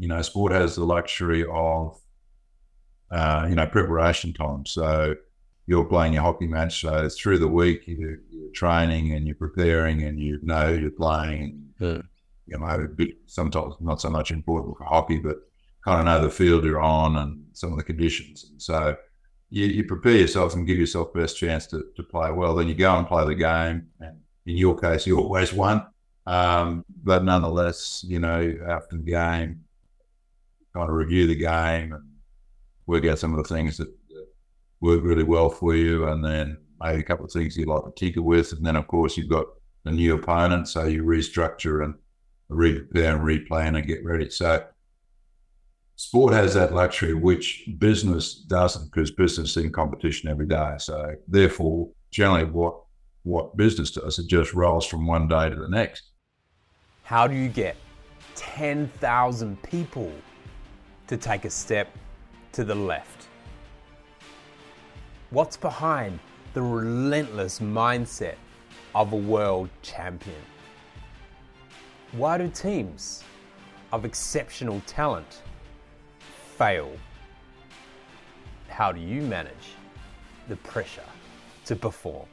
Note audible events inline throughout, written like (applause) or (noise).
you know, sport has the luxury of, uh, you know, preparation time. So you're playing your hockey match. So through the week, you, are training and you're preparing and you know you're playing. Yeah. You know, sometimes not so much important for hockey, but kind of know the field you're on and some of the conditions. And so you, you prepare yourself and give yourself best chance to, to play well. Then you go and play the game. And in your case, you always won. Um, but nonetheless, you know, after the game, kind of review the game and work out some of the things that, that work really well for you. And then maybe a couple of things you'd like to tinker with. And then, of course, you've got a new opponent. So you restructure and re-prepare and replan and get ready. So sport has that luxury, which business doesn't, because business is in competition every day. So therefore, generally, what what business does, it just rolls from one day to the next. How do you get 10,000 people to take a step to the left? What's behind the relentless mindset of a world champion? Why do teams of exceptional talent fail, how do you manage the pressure to perform?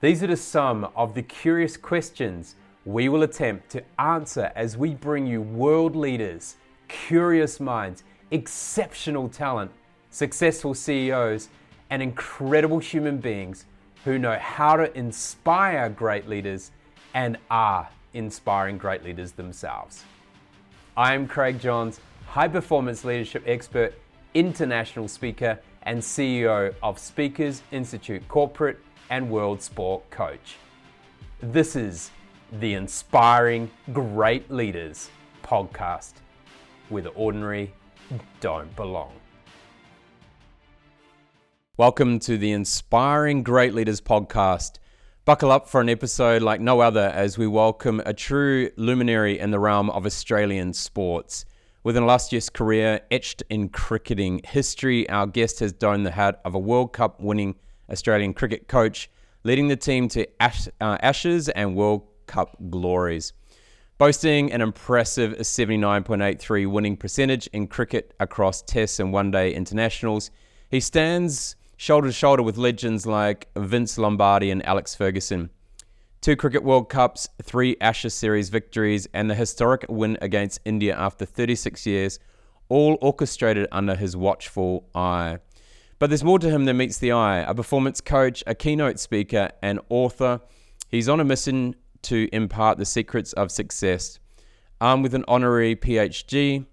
These are the some of the curious questions we will attempt to answer as we bring you world leaders, curious minds, exceptional talent, successful CEOs, and incredible human beings who know how to inspire great leaders and are inspiring great leaders themselves. I am Craig Johns high performance leadership expert, international speaker, and CEO of Speakers Institute Corporate and World Sport Coach. This is the Inspiring Great Leaders podcast, where the ordinary don't belong. Welcome to the Inspiring Great Leaders podcast. Buckle up for an episode like no other as we welcome a true luminary in the realm of Australian sports. With an illustrious career etched in cricketing history, our guest has donned the hat of a World Cup winning Australian cricket coach, leading the team to ash, uh, Ashes and World Cup glories. Boasting an impressive 79.83 winning percentage in cricket across Tests and One Day internationals, he stands shoulder to shoulder with legends like Vince Lombardi and Alex Ferguson two Cricket World Cups, three Ashes Series victories, and the historic win against India after 36 years, all orchestrated under his watchful eye. But there's more to him than meets the eye. A performance coach, a keynote speaker, and author, he's on a mission to impart the secrets of success. Armed with an honorary PhD,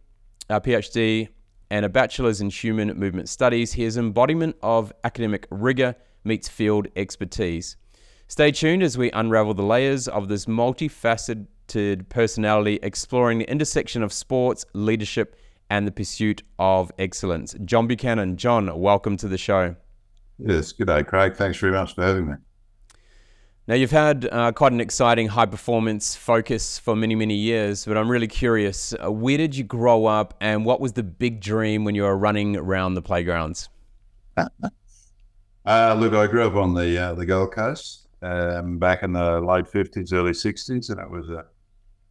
a PhD, and a bachelor's in human movement studies, he is embodiment of academic rigor meets field expertise. Stay tuned as we unravel the layers of this multifaceted personality, exploring the intersection of sports, leadership, and the pursuit of excellence. John Buchanan. John, welcome to the show. Yes, good day, Craig. Thanks very much for having me. Now, you've had uh, quite an exciting high performance focus for many, many years, but I'm really curious uh, where did you grow up and what was the big dream when you were running around the playgrounds? (laughs) uh, look, I grew up on the, uh, the Gold Coast um, back in the late 50s, early 60s, and it was a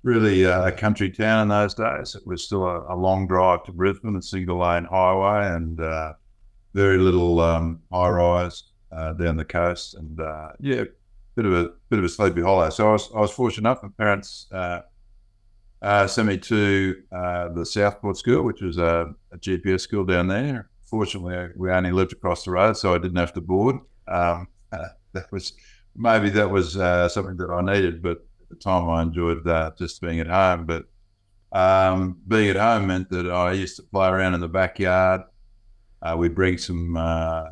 really uh, a country town in those days. It was still a, a long drive to Brisbane, a single lane highway, and uh, very little um, high rise down the coast, and yeah, bit of a bit of a sleepy hollow. So I was, I was fortunate enough. My parents uh, uh, sent me to the Southport School, which was a, a, GPS school down there. Fortunately, we only lived across the road, so I didn't have to board. Um, (laughs) that was maybe that was uh, something that I needed, but at the time I enjoyed uh, just being at home. But um, being at home meant that I used to play around in the backyard. Uh, we'd bring some, uh,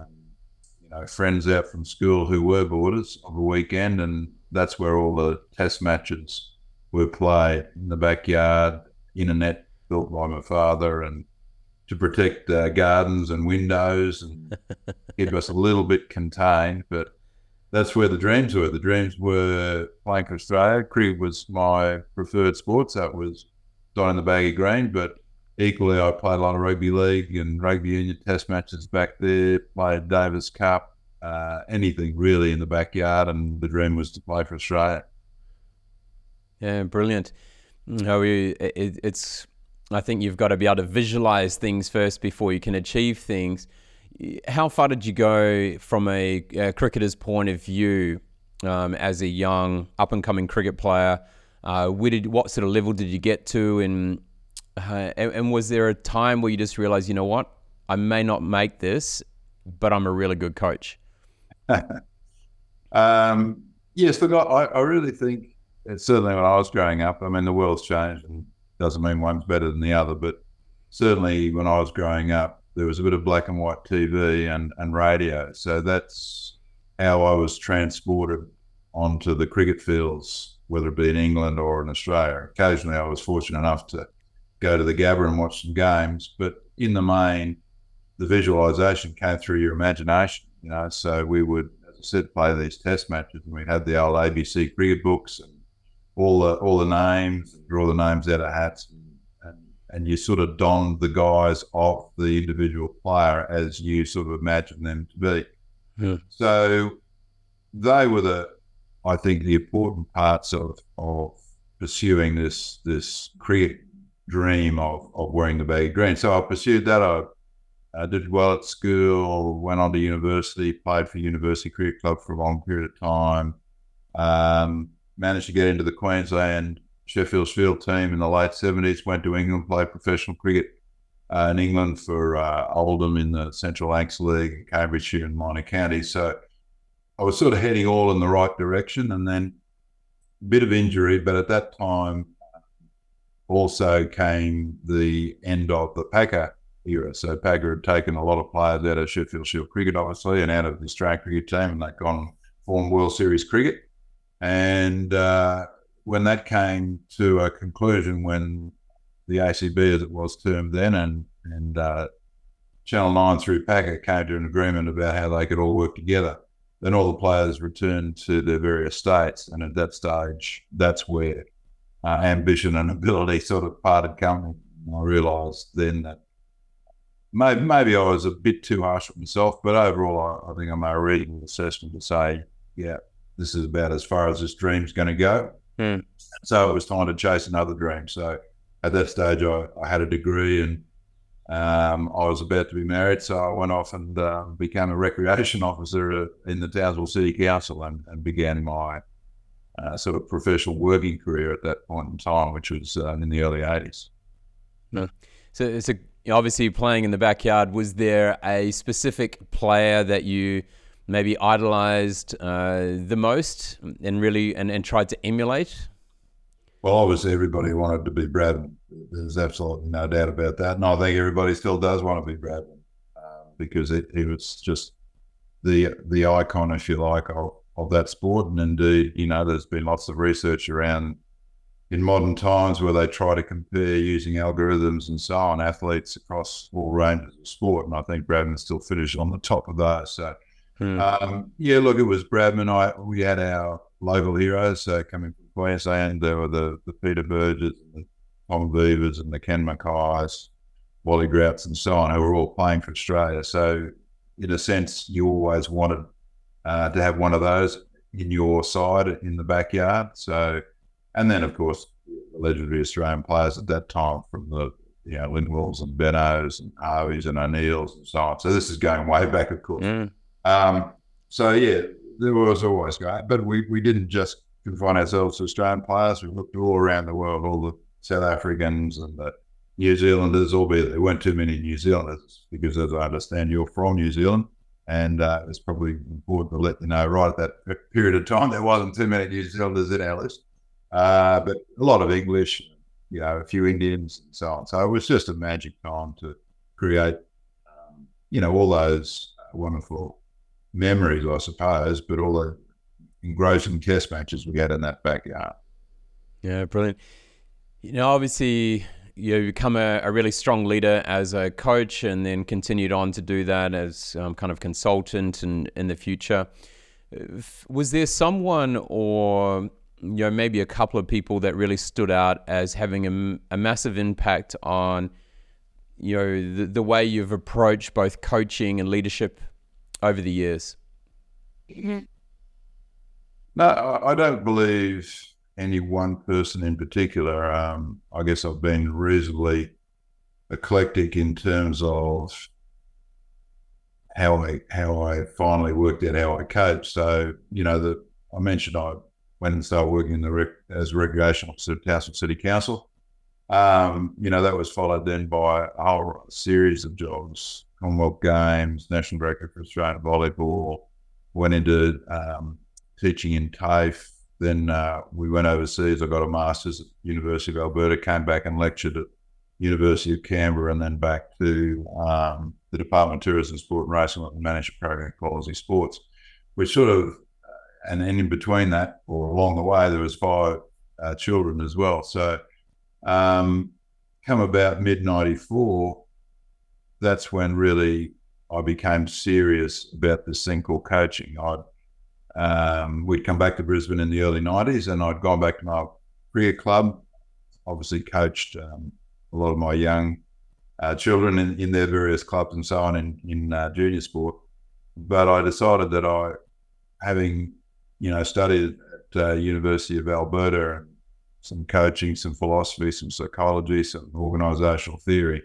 you know, friends out from school who were boarders of a weekend, and that's where all the test matches were played in the backyard in a net built by my father, and to protect uh, gardens and windows and (laughs) keep us a little bit contained, but that's where the dreams were. The dreams were playing for Australia. Cricket was my preferred sport, so it was in the baggy green. But equally, I played a lot of rugby league and rugby union test matches back there. Played Davis Cup, uh, anything really in the backyard, and the dream was to play for Australia. Yeah, brilliant. Mm, you? It, it's I think you've got to be able to visualize things first before you can achieve things. How far did you go from a, a cricketer's point of view um, as a young up and coming cricket player? Uh, where did what sort of level did you get to, and, uh, and and was there a time where you just realized, you know what, I may not make this, but I'm a really good coach? (laughs) um, yes, look, I, I really think certainly when I was growing up, I mean, the world's changed and doesn't mean one's better than the other, but certainly when I was growing up, there was a bit of black and white TV and, and radio. So that's how I was transported onto the cricket fields, whether it be in England or in Australia. Occasionally I was fortunate enough to go to the Gabba and watch some games, but in the main, the visualization came through your imagination, you know. So we would, as I said, play these test matches and we had the old ABC cricket books and all the all the names, draw the names out of hats, and, and, and you sort of donned the guise of the individual player as you sort of imagined them to be. Yeah. So they were the, I think, the important parts of of pursuing this this cricket dream of of wearing the baggy green. So I pursued that. I, I did well at school, went on to university, played for University Cricket Club for a long period of time. Um, managed to get into the Queensland Sheffield Shield team in the late 70s, went to England, played professional cricket uh, in England for uh, Oldham in the Central Lancs League, Cambridgeshire and minor counties. So I was sort of heading all in the right direction and then a bit of injury, but at that time also came the end of the Packer era. So Packer had taken a lot of players out of Sheffield Shield cricket, obviously, and out of the Australian cricket team, and they'd gone and formed World Series cricket. And uh, when that came to a conclusion, when the ACB, as it was termed then, and and uh, Channel Nine through Packer came to an agreement about how they could all work together, then all the players returned to their various states, and at that stage, that's where uh, ambition and ability sort of parted company. I realised then that maybe, maybe I was a bit too harsh with myself, but overall, I, I think I made a reasonable assessment to say, yeah, this is about as far as this dream's going to go. Mm. So it was time to chase another dream. So at that stage, I, I had a degree and um, I was about to be married. So I went off and uh, became a recreation (laughs) officer in the Townsville City Council and, and began my uh, sort of professional working career at that point in time, which was uh, in the early 80s. So, so obviously playing in the backyard, was there a specific player that you – maybe idolized uh, the most and really and, and tried to emulate? Well, obviously, everybody wanted to be Bradman. There's absolutely no doubt about that. And I think everybody still does want to be Bradman uh, because it, it, was just the the icon, if you like, of, of that sport. And indeed, you know, there's been lots of research around in modern times where they try to compare using algorithms and so on athletes across all ranges of sport. And I think Bradman still finished on the top of those. So Hmm. Um, yeah, look, it was Bradman. I we had our local heroes uh, coming from Queensland. There were the, the Peter Burges, and the Tom Veivers, and the Ken Mackay's, Wally Grouts, and so on, who were all playing for Australia. So, in a sense, you always wanted uh, to have one of those in your side in the backyard. So, and then of course, the legendary Australian players at that time from the you know Lindwalls and Benauds and Harveys and O'Neills and so on. So this is going way back, of course. Mm. Um, so yeah, there was always great, but we, we didn't just confine ourselves to Australian players. We looked all around the world, all the South Africans and the New Zealanders, albeit there weren't too many New Zealanders, because as I understand, you're from New Zealand. And uh, it's probably important to let you know right at that period of time, there wasn't too many New Zealanders in our list, uh, but a lot of English, you know, a few Indians and so on. So it was just a magic time to create, um, you know, all those wonderful memories, I suppose, but all the engrossing test matches we had in that backyard. Yeah, brilliant. You know, obviously, you become a, a, really strong leader as a coach and then continued on to do that as um, kind of consultant and in the future. Was there someone or you know maybe a couple of people that really stood out as having a, a massive impact on you know the, the way you've approached both coaching and leadership over the years? Mm-hmm. No, I don't believe any one person in particular. Um, I guess I've been reasonably eclectic in terms of how I how I finally worked out how I coach. So you know, the I mentioned I went and started working in the rec, as a recreational officer City Council. Um, you know, that was followed then by a whole series of jobs, Commonwealth Games, National Director for Australian Volleyball, went into um, teaching in TAFE. Then uh, we went overseas. I got a master's at University of Alberta, came back and lectured at University of Canberra, and then back to um, the Department of Tourism, Sport and Racing, and managed program Quality Sports, which sort of, and then in between that, or along the way, there was five uh, children as well. So, um, come about mid '94, that's when really I became serious about this thing called coaching. I'd um, we'd come back to Brisbane in the early '90s, and I'd gone back to my career club. Obviously, coached um, a lot of my young uh, children in, in their various clubs and so on in, in uh, junior sport. But I decided that I, having you know studied at uh, University of Alberta some coaching, some philosophy, some psychology, some organisational theory,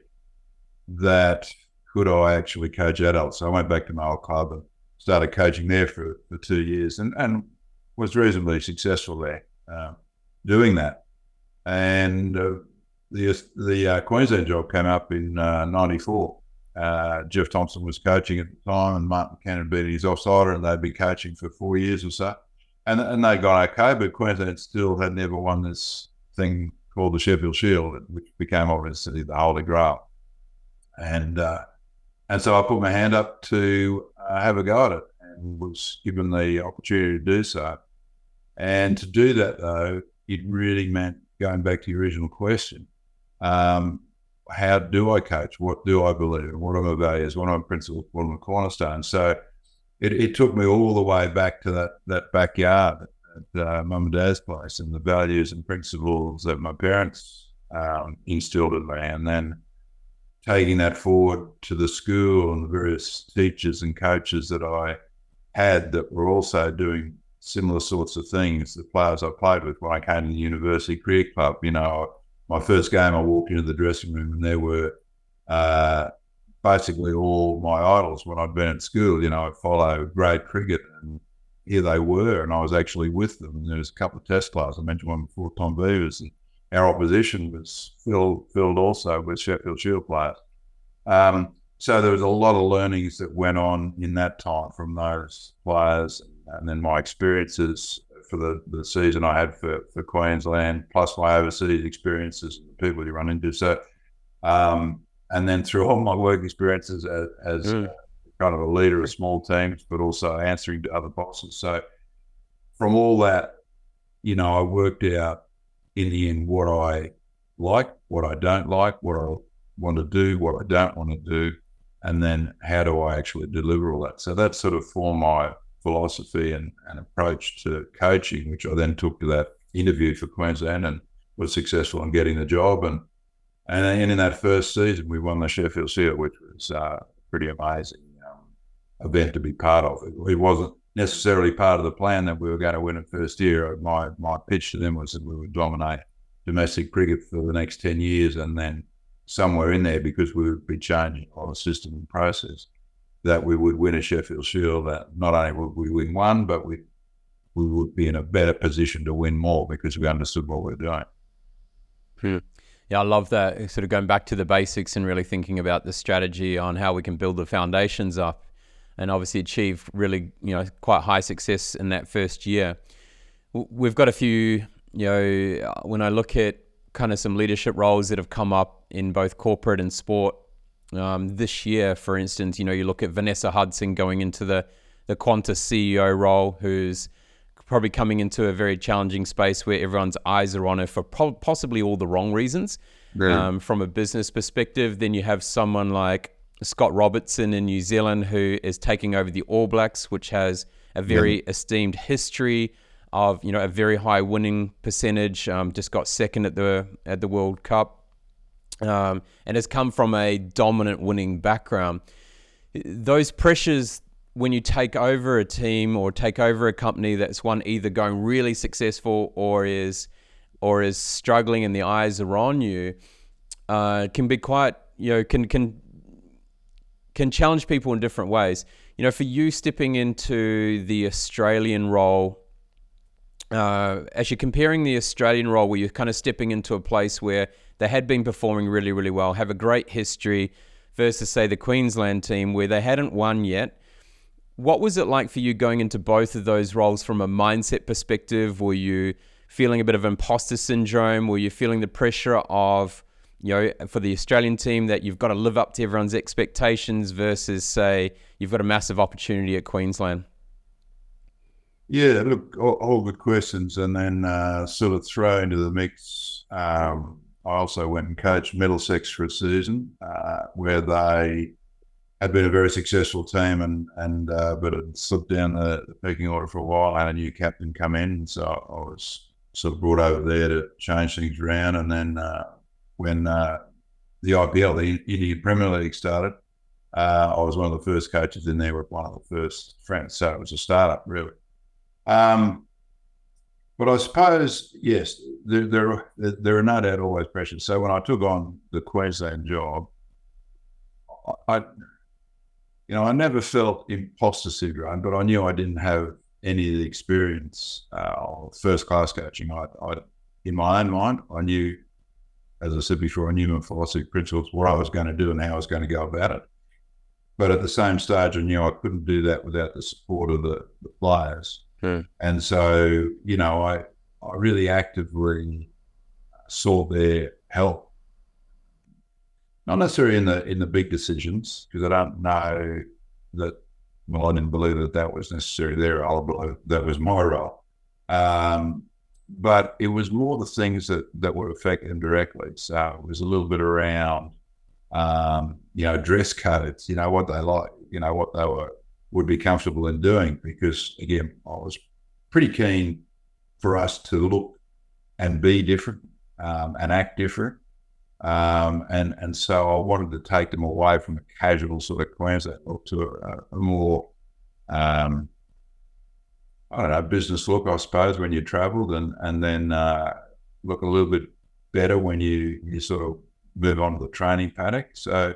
that could I actually coach adults? So I went back to my old club and started coaching there for, for two years and, and was reasonably successful there uh, doing that. And uh, the the uh, Queensland job came up in '94. Uh, uh, Jeff Thomson was coaching at the time, and Martin Cannon beat his offsider, and they'd been coaching for four years or so, and and they got okay, but Queensland still had never won this thing called the Sheffield Shield, which became obviously the Holy Grail, and uh, and so I put my hand up to uh, have a go at it, and was given the opportunity to do so, and to do that though, it really meant going back to your original question um, how do I coach? What do I believe? What are my values? What are my principles? What are my cornerstones? So it, it took me all the way back to that that backyard at uh, mum and dad's place and the values and principles that my parents um, instilled in me, and then taking that forward to the school and the various teachers and coaches that I had that were also doing similar sorts of things. The players I played with when I came to the university cricket club, you know, my first game, I walked into the dressing room and there were uh, basically all my idols when I'd been at school. You know, I'd follow grade cricket and here they were, and I was actually with them. And there was a couple of test players. I mentioned one before, Tom Veivers, and our opposition was filled, filled also with Sheffield Shield players. Um, so there was a lot of learnings that went on in that time from those players, and then my experiences for the, the season I had for, for Queensland, plus my overseas experiences, the people you run into. So, um, and then through all my work experiences as, as mm. kind of a leader of small teams, but also answering to other bosses. So, from all that, you know, I worked out in the end what I like, what I don't like, what I want to do, what I don't want to do, and then how do I actually deliver all that. So that sort of formed my philosophy and, and approach to coaching, which I then took to that interview for Queensland and was successful in getting the job. And and, in that first season, we won the Sheffield Shield, which was uh, pretty amazing um, event to be part of. It, it, wasn't necessarily part of the plan that we were going to win it first year. My my pitch to them was that we would dominate domestic cricket for the next ten years, and then somewhere in there, because we would be changing of system and process, that we would win a Sheffield Shield. That not only would we win one, but we we would be in a better position to win more because we understood what we are doing. Hmm. Yeah, I love that. Sort of going back to the basics and really thinking about the strategy on how we can build the foundations up, and obviously achieve really you know quite high success in that first year. We've got a few you know when I look at kind of some leadership roles that have come up in both corporate and sport um, this year, for instance, you know, you look at Vanessa Hudson going into the the Qantas CEO role, who's probably coming into a very challenging space where everyone's eyes are on her for po- possibly all the wrong reasons. Um, from a business perspective, then you have someone like Scott Robertson in New Zealand who is taking over the All Blacks, which has a very yeah. esteemed history of you know a very high winning percentage. Um, just got second at the at the World Cup um, and has come from a dominant winning background. Those pressures when you take over a team or take over a company that's one either going really successful or is or is struggling and the eyes are on you uh, can be quite you know can can can challenge people in different ways. You know, for you stepping into the Australian role, uh, as you're comparing the Australian role, where you're kind of stepping into a place where they had been performing really, really well, have a great history, versus say the Queensland team where they hadn't won yet. What was it like for you going into both of those roles from a mindset perspective? Were you feeling a bit of imposter syndrome? Were you feeling the pressure of you know, for the Australian team that you've got to live up to everyone's expectations versus, say, you've got a massive opportunity at Queensland? Yeah, look, all, all good questions. And then uh, sort of throw into the mix, um, I also went and coached Middlesex for a season uh, where they had been a very successful team and, and uh, but it slipped down the, the pecking order for a while. and a new captain come in. So I was sort of brought over there to change things around. And then uh, when uh, the IPL, the Indian Premier League started. Uh, I was one of the first coaches in there with one of the first friends. So it was a startup, really. Um, but I suppose, yes, there, there, there are no doubt always pressures. So when I took on the Queensland job, I, you know, I never felt imposter syndrome, but I knew I didn't have any of the experience uh, of first class coaching. I, I, in my own mind, I knew as I said before, I knew my philosophy principles, what I was going to do and how I was going to go about it. But at the same stage, I knew I couldn't do that without the support of the, the players. Hmm. And so, you know, I, I really actively sought their help. Not necessarily in the in the big decisions, because I don't know that. Well, I didn't believe that that was necessary there. I believe that was my role. Um, but it was more the things that, that were affecting them directly. So it was a little bit around, um, you know, dress codes, you know, what they like, you know, what they were would be comfortable in doing. Because again, I was pretty keen for us to look and be different um, and act different. Um, and and so I wanted to take them away from a casual sort of Queensland look to a, a more um, I don't know, business look, I suppose, when you travelled, and and then uh, look a little bit better when you you sort of move on to the training paddock. So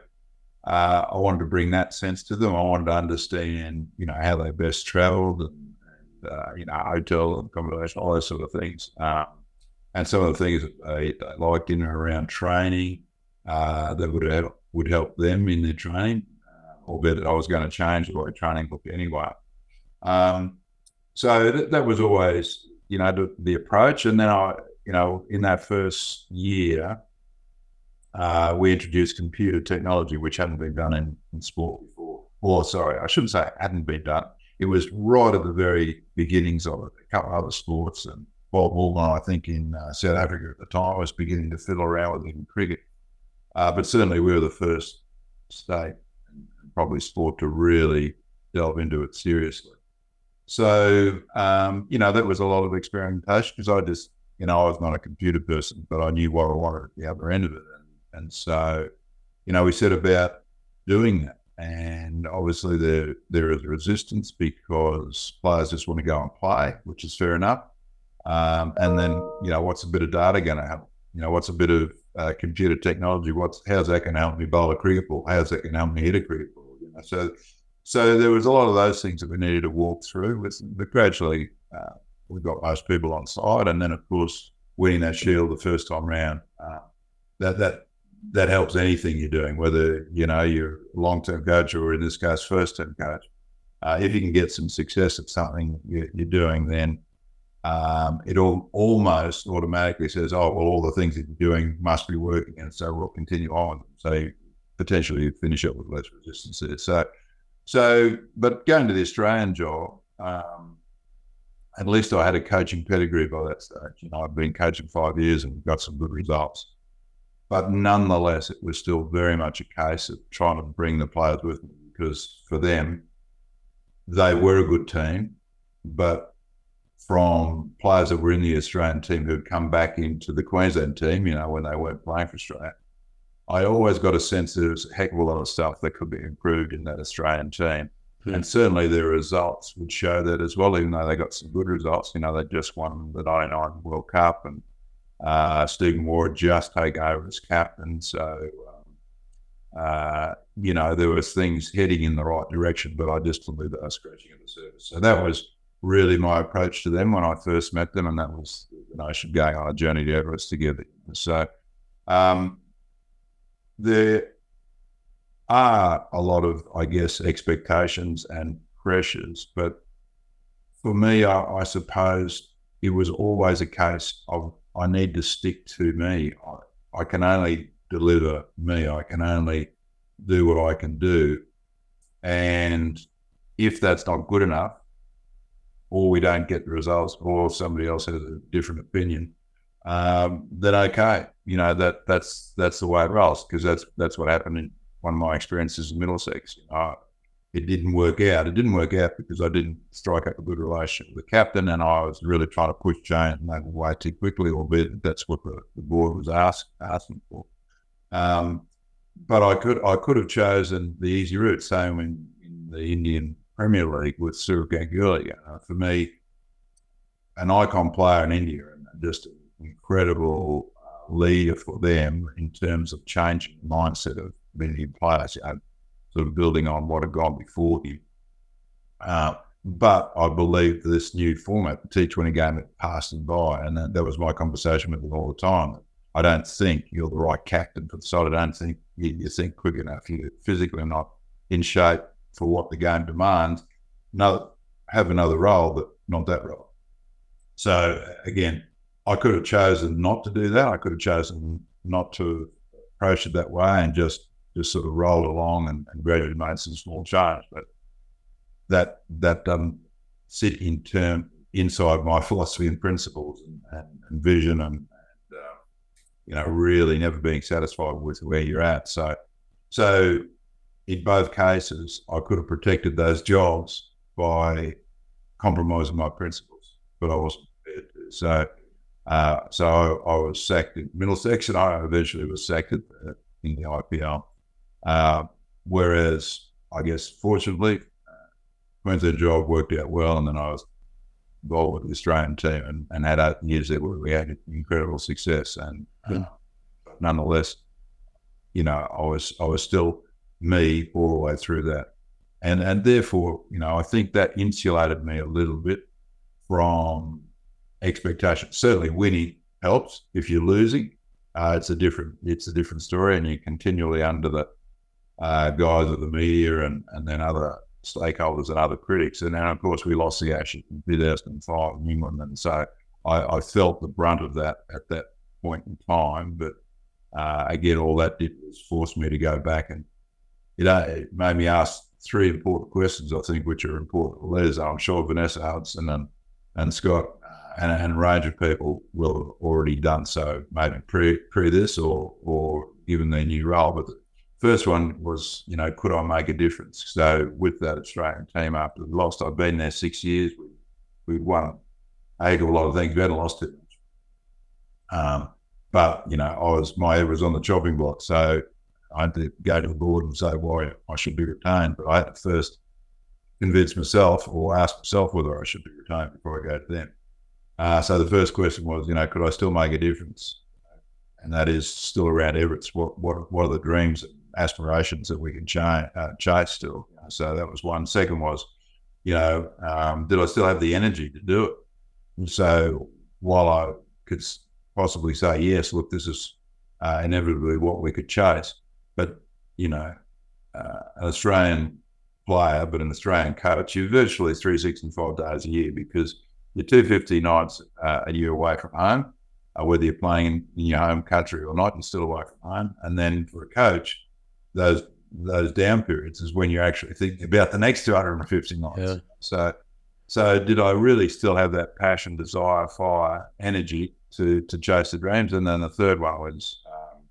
uh, I wanted to bring that sense to them. I wanted to understand, you know, how they best travelled, and, uh, you know, hotel accommodation, all those sort of things. Um, and some of the things they, liked in and around training uh, that would help would help them in their training, uh, albeit I was going to change the way training looked anyway. Um, so that, that was always, you know, the, the, approach. And then I, you know, in that first year, uh, we introduced computer technology, which hadn't been done in, in sport before. Or sorry, I shouldn't say hadn't been done. It was right at the very beginnings of it. A couple of other sports and Bob Woolmer, I think, in uh, South Africa at the time was beginning to fiddle around with it in cricket. Uh, but certainly we were the first state, probably sport, to really delve into it seriously. So, um, you know, that was a lot of experimentation because I just, you know, I was not a computer person, but I knew what I wanted at the other end of it. And, and so, you know, we set about doing that. And obviously there there is resistance because players just want to go and play, which is fair enough. Um, and then, you know, what's a bit of data going to help? You know, what's a bit of uh, computer technology? What's how's that going to help me bowl a cricket ball? How's that going to help me hit a cricket ball? You know, so so there was a lot of those things that we needed to walk through. But gradually, uh, we got most people on side, and then of course winning that shield the first time round. Uh, that that that helps anything you're doing, whether you know you're long term coach or in this case first term coach. Uh, if you can get some success at something you're, doing, then um, it all, almost automatically says, "Oh, well, all the things that you're doing must be working," and so we'll continue on. So potentially finish up with less resistance there. So so, but going to the Australian job, um, at least I had a coaching pedigree by that stage. You know, I've been coaching five years and got some good results. But nonetheless, it was still very much a case of trying to bring the players with me because for them, they were a good team, but from players that were in the Australian team who'd come back into the Queensland team, you know, when they weren't playing for Australia, I always got a sense there's a heck of a lot of stuff that could be improved in that Australian team. Hmm. And certainly their results would show that as well, even though they got some good results. You know, they just won the 99 World Cup and uh, Stephen Waugh just take over as captain. So, um, uh, you know, there was things heading in the right direction, but I just believe they were scratching at the surface. So that was really my approach to them when I first met them, and that was the notion of going on a journey to Everest together. So um, there are a lot of, I guess, expectations and pressures, but for me, I, I suppose it was always a case of I need to stick to me. I, I can only deliver me. I can only do what I can do. And if that's not good enough, or we don't get the results, or somebody else has a different opinion, um, then okay, you know that that's that's the way it rolls because that's that's what happened in one of my experiences in Middlesex. Know, it didn't work out. It didn't work out because I didn't strike up a good relationship with the captain, and I was really trying to push Jane way too quickly, albeit that's what the, the board was ask, asking for. Um, but I could I could have chosen the easy route, same in, in the Indian Premier League with Sourav Ganguly. Uh, for me, an icon player in India and just incredible uh, leader for them in terms of changing the mindset of many players, you know, sort of building on what had gone before him. Uh, but I believe this new format, the T20 game, had passed by, and that, that was my conversation with him all the time I don't think you're the right captain for the side. I don't think you, you think quick enough. You're physically not in shape for what the game demands. No, have another role, but not that role. So again, I could have chosen not to do that. I could have chosen not to approach it that way and just just sort of rolled along and, and gradually made some small change. But that that doesn't sit in term inside my (laughs) philosophy and principles and, and, and vision and um, you know, really never being satisfied with where you're at. So, so in both cases, I could have protected those jobs by compromising my principles, but I wasn't prepared to. So, uh, so I, I, was sacked in Middlesex, and I eventually was sacked in the IPL. Uh, whereas, I guess, fortunately, uh, Queensland job worked out well, and then I was involved with the Australian team and, and had eight years there where we had incredible success. And uh, nonetheless, you know, I was I was still me all the way through that. And and therefore, you know, I think that insulated me a little bit from expectations. Certainly winning helps. If you're losing, uh, it's a different it's a different story and you're continually under the uh, guise of the media and, and then other stakeholders and other critics. And then, of course, we lost the Ashes in 2005 in England. And so I, I, felt the brunt of that at that point in time. But uh, again, all that did was force me to go back and you know, it made me ask three important questions, I think, which are important for leaders. I'm sure Vanessa Hudson and, and Scott and, and a range of people will have already done so, maybe pre, pre this or, or given their new role. But the First one was, you know, could I make a difference? So with that Australian team after the loss, I've been there six years. We we won a lot of things. We hadn't lost it. Um, but you know, I was my head was on the chopping block, so I had to go to the board and say why I should be retained. But I had to first convince myself or ask myself whether I should be retained before I go to them. Uh, so the first question was, you know, could I still make a difference? And that is still around Everest. What what what are the dreams aspirations that we can uh, chase still. So that was one. Second was, you know, um, did I still have the energy to do it? So while I could possibly say yes, look, this is uh, inevitably what we could chase, but you know, uh, an Australian player, but an Australian coach, you're virtually 365 days a year because you're 250 nights uh, a year away from home, uh, whether you're playing in, your home country or not, you're still away from home. And then for a coach, those those down periods is when you're actually thinking about the next 250 nights. Yeah. So, so did I really still have that passion, desire, fire, energy to to chase the dreams? And then the third one was, um,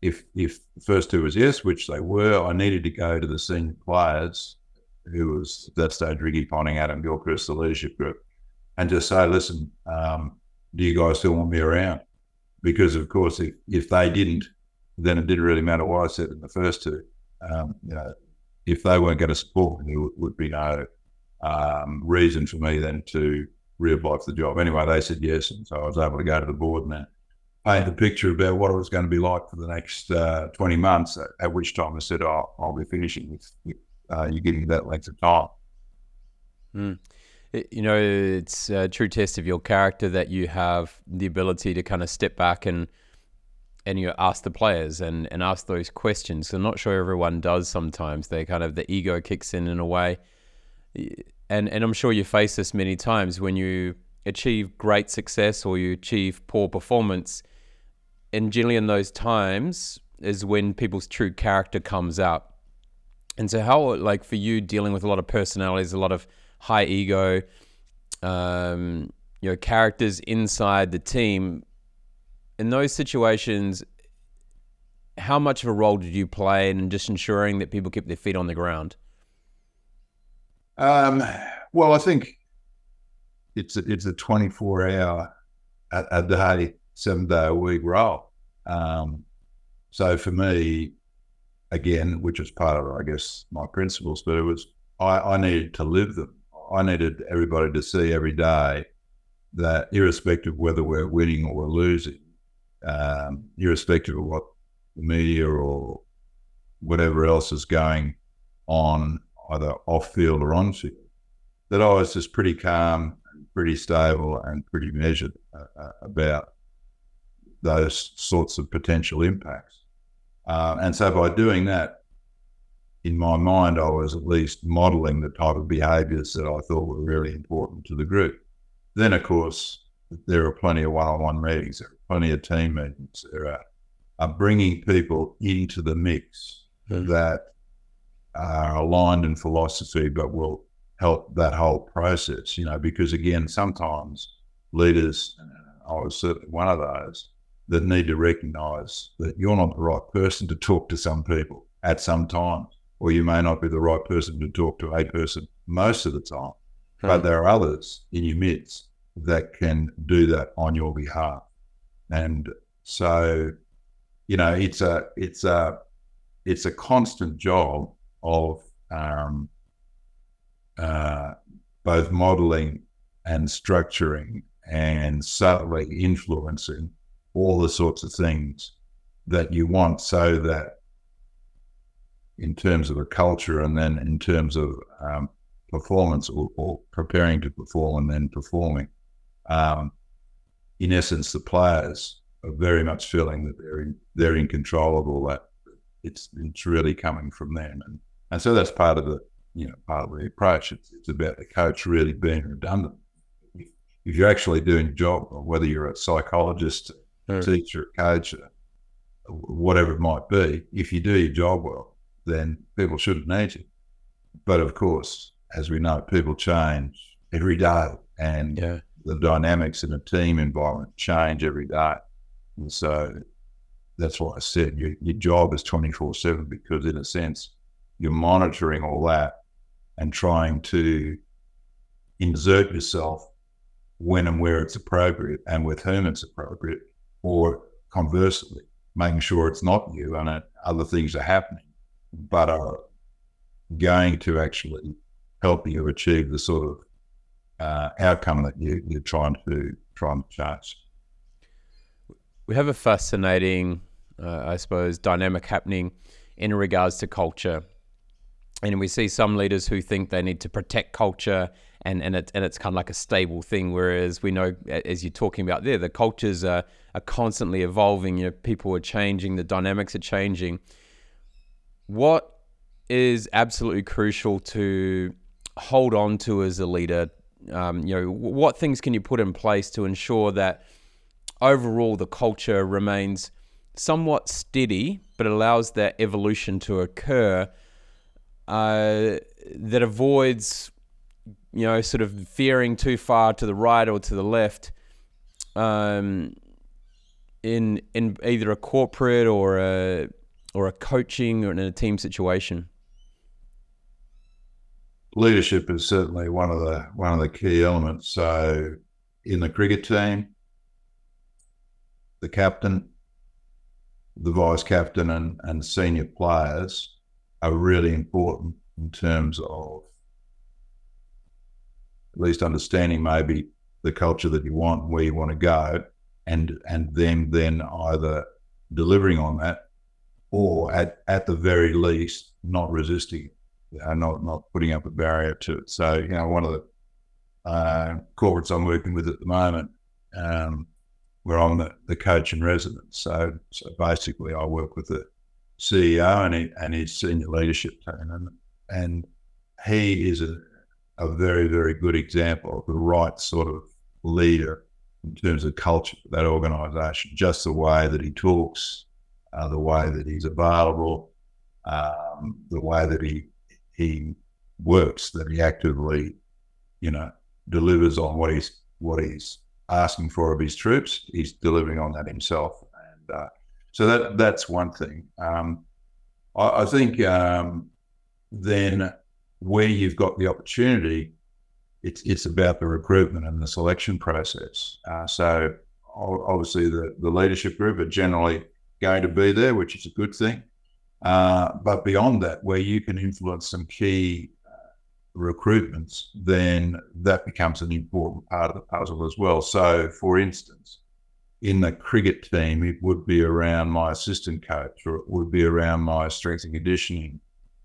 if if the first two was yes, which they were, I needed to go to the senior players, who was at that stage Ricky Ponting, Adam Gilchrist, the leadership group, and just say, listen, um, do you guys still want me around? Because of course, if if they didn't, then it didn't really matter what I said in the first two. Um, you know, if they weren't going to support me, there would be no um, reason for me then to reapply for the job. Anyway, they said yes, and so I was able to go to the board and paint a picture about what it was going to be like for the next uh, 20 months, at, which time I said, oh, I'll be finishing with, uh, you getting that length of time. Mm. You know, it's a true test of your character that you have the ability to kind of step back and and you ask the players and, and ask those questions. I'm not sure everyone does sometimes. They kind of the ego kicks in in a way. And and I'm sure you face this many times when you achieve great success or you achieve poor performance. And generally in those times is when people's true character comes out. And so how like for you dealing with a lot of personalities, a lot of high ego, um, you know, characters inside the team, in those situations, how much of a role did you play in just ensuring that people keep their feet on the ground? Um, well, I think it's a, it's a 24 hour a, a day, seven day a week role. Um, so for me, again, which was part of, I guess, my principles, but it was, I, I needed to live them. I needed everybody to see every day that irrespective of whether we're winning or we're losing, um, irrespective of what the media or whatever else is going on, either off field or on field, that I was just pretty calm, and pretty stable, and pretty measured uh, uh, about those sorts of potential impacts. Uh, and so by doing that, in my mind, I was at least modeling the type of behaviors that I thought were really important to the group. Then, of course, there are plenty of one on one meetings, there are plenty of team meetings, there are, are bringing people into the mix mm-hmm. that are aligned in philosophy but will help that whole process, you know, because again, sometimes leaders, I was certainly one of those, that need to recognize that you're not the right person to talk to some people at some times or you may not be the right person to talk to a person most of the time. Hmm. But there are others in your midst that can do that on your behalf. And so, you know, it's a it's a it's a constant job of um, uh, both modeling and structuring and subtly influencing all the sorts of things that you want so that in terms of a culture and then in terms of um, performance or, or, preparing to perform and then performing. Um, in essence, the players are very much feeling that they're in, they're in control of all that. It's it's really coming from them, and and so that's part of the you know part of the approach. It's, it's about the coach really being redundant. If, if you're actually doing a job, whether you're a psychologist, mm. teacher, coach, whatever it might be, if you do your job well, then people shouldn't need you. But of course, as we know, people change every day, and yeah. the dynamics in a team environment change every day. And so that's why I said your, your job is 24 7 because, in a sense, you're monitoring all that and trying to insert yourself when and where it's appropriate and with whom it's appropriate, or conversely, making sure it's not you and other things are happening but are going to actually help you achieve the sort of uh, outcome that you, you're trying to try and chase. We have a fascinating, uh, I suppose, dynamic happening in regards to culture. And we see some leaders who think they need to protect culture and, and, it, and it's kind of like a stable thing. Whereas we know, as you're talking about there, the cultures are, are constantly evolving. You know, people are changing, the dynamics are changing what is absolutely crucial to hold on to as a leader? Um, you know, what things can you put in place to ensure that overall the culture remains somewhat steady, but allows that evolution to occur uh, that avoids, you know, sort of veering too far to the right or to the left um, in in either a corporate or a or a coaching or in a team situation? Leadership is certainly one of the one of the key elements. So, in the cricket team, the captain, the vice captain, and, and senior players are really important in terms of at least understanding maybe the culture that you want, where you want to go, and and them then either delivering on that or at, at the very least not resisting uh, not not putting up a barrier to it. So you know, one of the uh, corporates I'm working with at the moment, um, where I'm the, the coach in residence. So so basically, I work with the CEO and, he, and his senior leadership team, and, and he is a, a very very good example of the right sort of leader in terms of culture for that organisation. Just the way that he talks, uh, the way that he's available, um, the way that he he works, that he actively, you know, delivers on what he's what he's asking for of his troops. He's delivering on that himself, and uh, so that that's one thing. Um, I, I, think um, then where you've got the opportunity, it's it's about the recruitment and the selection process. Uh, so obviously the the leadership group are generally going to be there, which is a good thing. Uh, but beyond that, where you can influence some key uh, recruitments, then that becomes an important part of the puzzle as well. So, for instance, in the cricket team, it would be around my assistant coach, or it would be around my strength and conditioning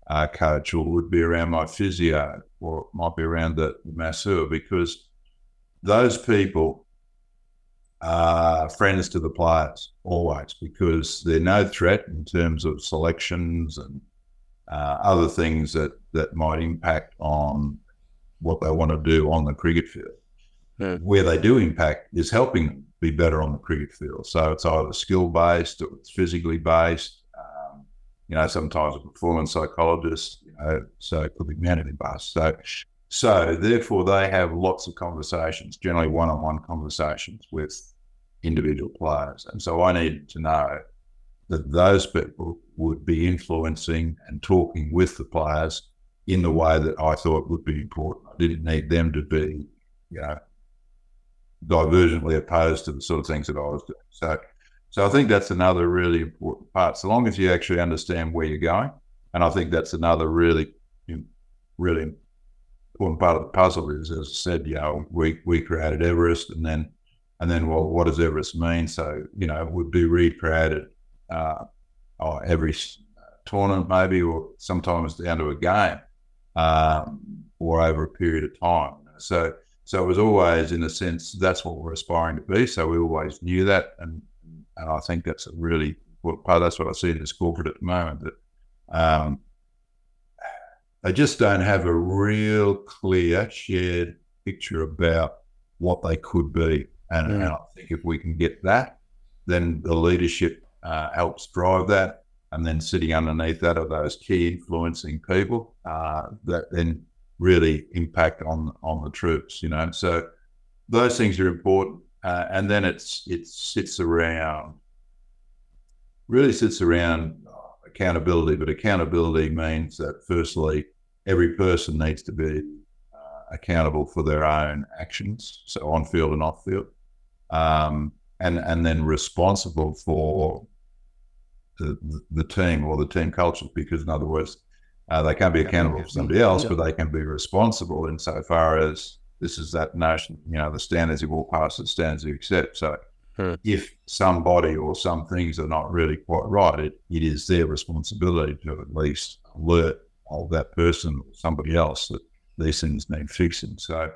uh, coach, or it would be around my physio, or it might be around the masseur, because those people are friends to the players always because they're no threat in terms of selections and uh, other things that, that might impact on what they want to do on the cricket field. Yeah. Where they do impact is helping them be better on the cricket field. So it's either skill based or it's physically based. Um, you know, sometimes a performance psychologist, you know, so it could be management based. So so therefore, they have lots of conversations, generally one-on-one conversations with individual players. And so I needed to know that those people would be influencing and talking with the players in the way that I thought would be important. I didn't need them to be, you know, divergently opposed to the sort of things that I was doing. So, so I think that's another really important part. So long as you actually understand where you're going, and I think that's another really, really important part of the puzzle is, as I said, you know, we, we created Everest and then, and then, well, what does Everest mean? So, you know, it would be recreated uh, oh, every tournament maybe, or sometimes down to a game um, or over a period of time. So, so it was always, in a sense, that's what we're aspiring to be. So we always knew that, and and I think that's a really important part. That's what I see in this corporate at the moment that um, they just don't have a real clear shared picture about what they could be. And, and I think if we can get that, then the leadership uh, helps drive that. And then sitting underneath that are those key influencing people uh, that then really impact on on the troops. You know, so those things are important. Uh, and then it's it sits around, really sits around accountability. But accountability means that firstly, every person needs to be uh, accountable for their own actions, so on field and off field, um, and and then responsible for the, the team or the team culture. Because in other words, uh, they can't be accountable for somebody else, but they can be responsible insofar as this is that notion, you know, the standards you walk past, the standards you accept. So hmm. if somebody or some things are not really quite right, it, it is their responsibility to at least alert of that person or somebody else that these things need fixing. So,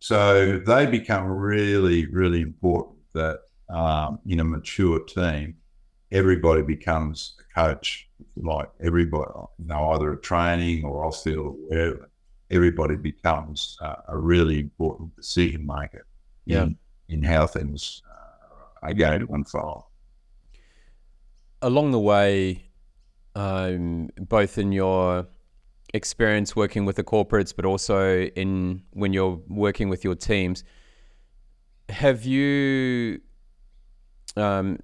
so they become really, really important that um, in a mature team, everybody becomes a coach, like everybody, you know, either a training or off field or wherever. Everybody becomes uh, a really important decision maker yeah. in, in how things uh, are going to unfold. Along the way, um, both in your experience working with the corporates, but also in when you're working with your teams. Have you um,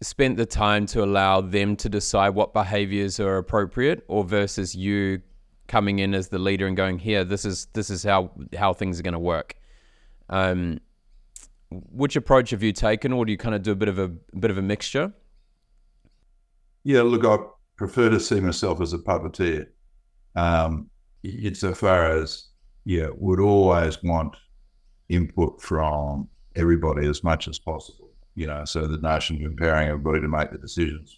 spent the time to allow them to decide what behaviors are appropriate, or versus you coming in as the leader and going, "Here, this is this is how how things are going to work." Um, which approach have you taken, or do you kind of do a bit of a, a bit of a mixture? Yeah, look, I prefer to see myself as a puppeteer um, insofar as yeah, would always want input from everybody as much as possible. you know, so the notion of empowering everybody to make the decisions.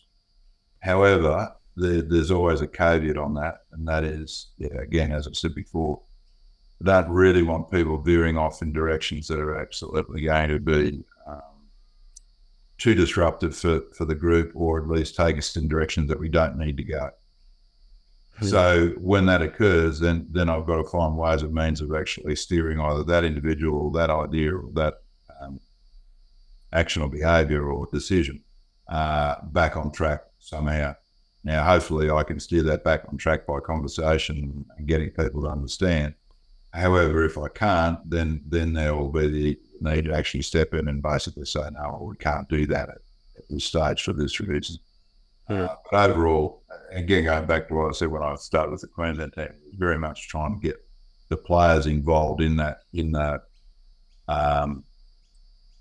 However, there, there's always a caveat on that, and that is, yeah, again, as I said before, I don't really want people veering off in directions that are absolutely going to be um, too disruptive for, for the group, or at least take us in directions that we don't need to go. Yeah. So when that occurs, then then I've got to find ways and means of actually steering either that individual or that idea or that um, action or behaviour or decision uh, back on track somehow. Now, hopefully, I can steer that back on track by conversation and getting people to understand. However, if I can't, then then there will be the need to actually step in and basically say, no, we can't do that at, at this stage for this reason. Yeah. Uh, but overall, again, going back to what I said when I started with the Queensland team, very much trying to get the players involved in that in that um,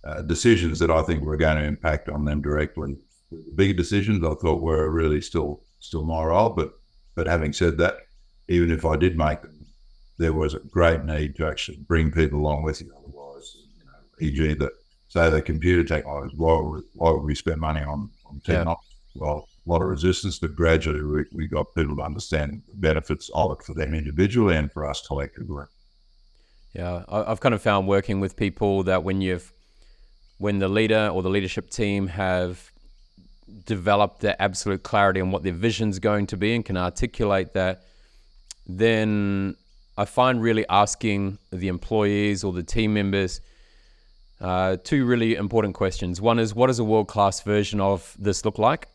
uh, decisions that I think were going to impact on them directly. The bigger decisions I thought were really still still my role, but but having said that, even if I did make them, there was a great need to actually bring people along with you. Otherwise, you know, e.g., that say the computer technology, why would, why would we spend money on, on technology? Yeah. Well, a lot of resistance, but gradually we, we got people to understand the benefits of it for them individually and for us collectively. Yeah, I've kind of found working with people that when you've when the leader or the leadership team have developed their absolute clarity on what their vision's going to be and can articulate that, then I find really asking the employees or the team members uh, two really important questions. One is, what does a world class version of this look like?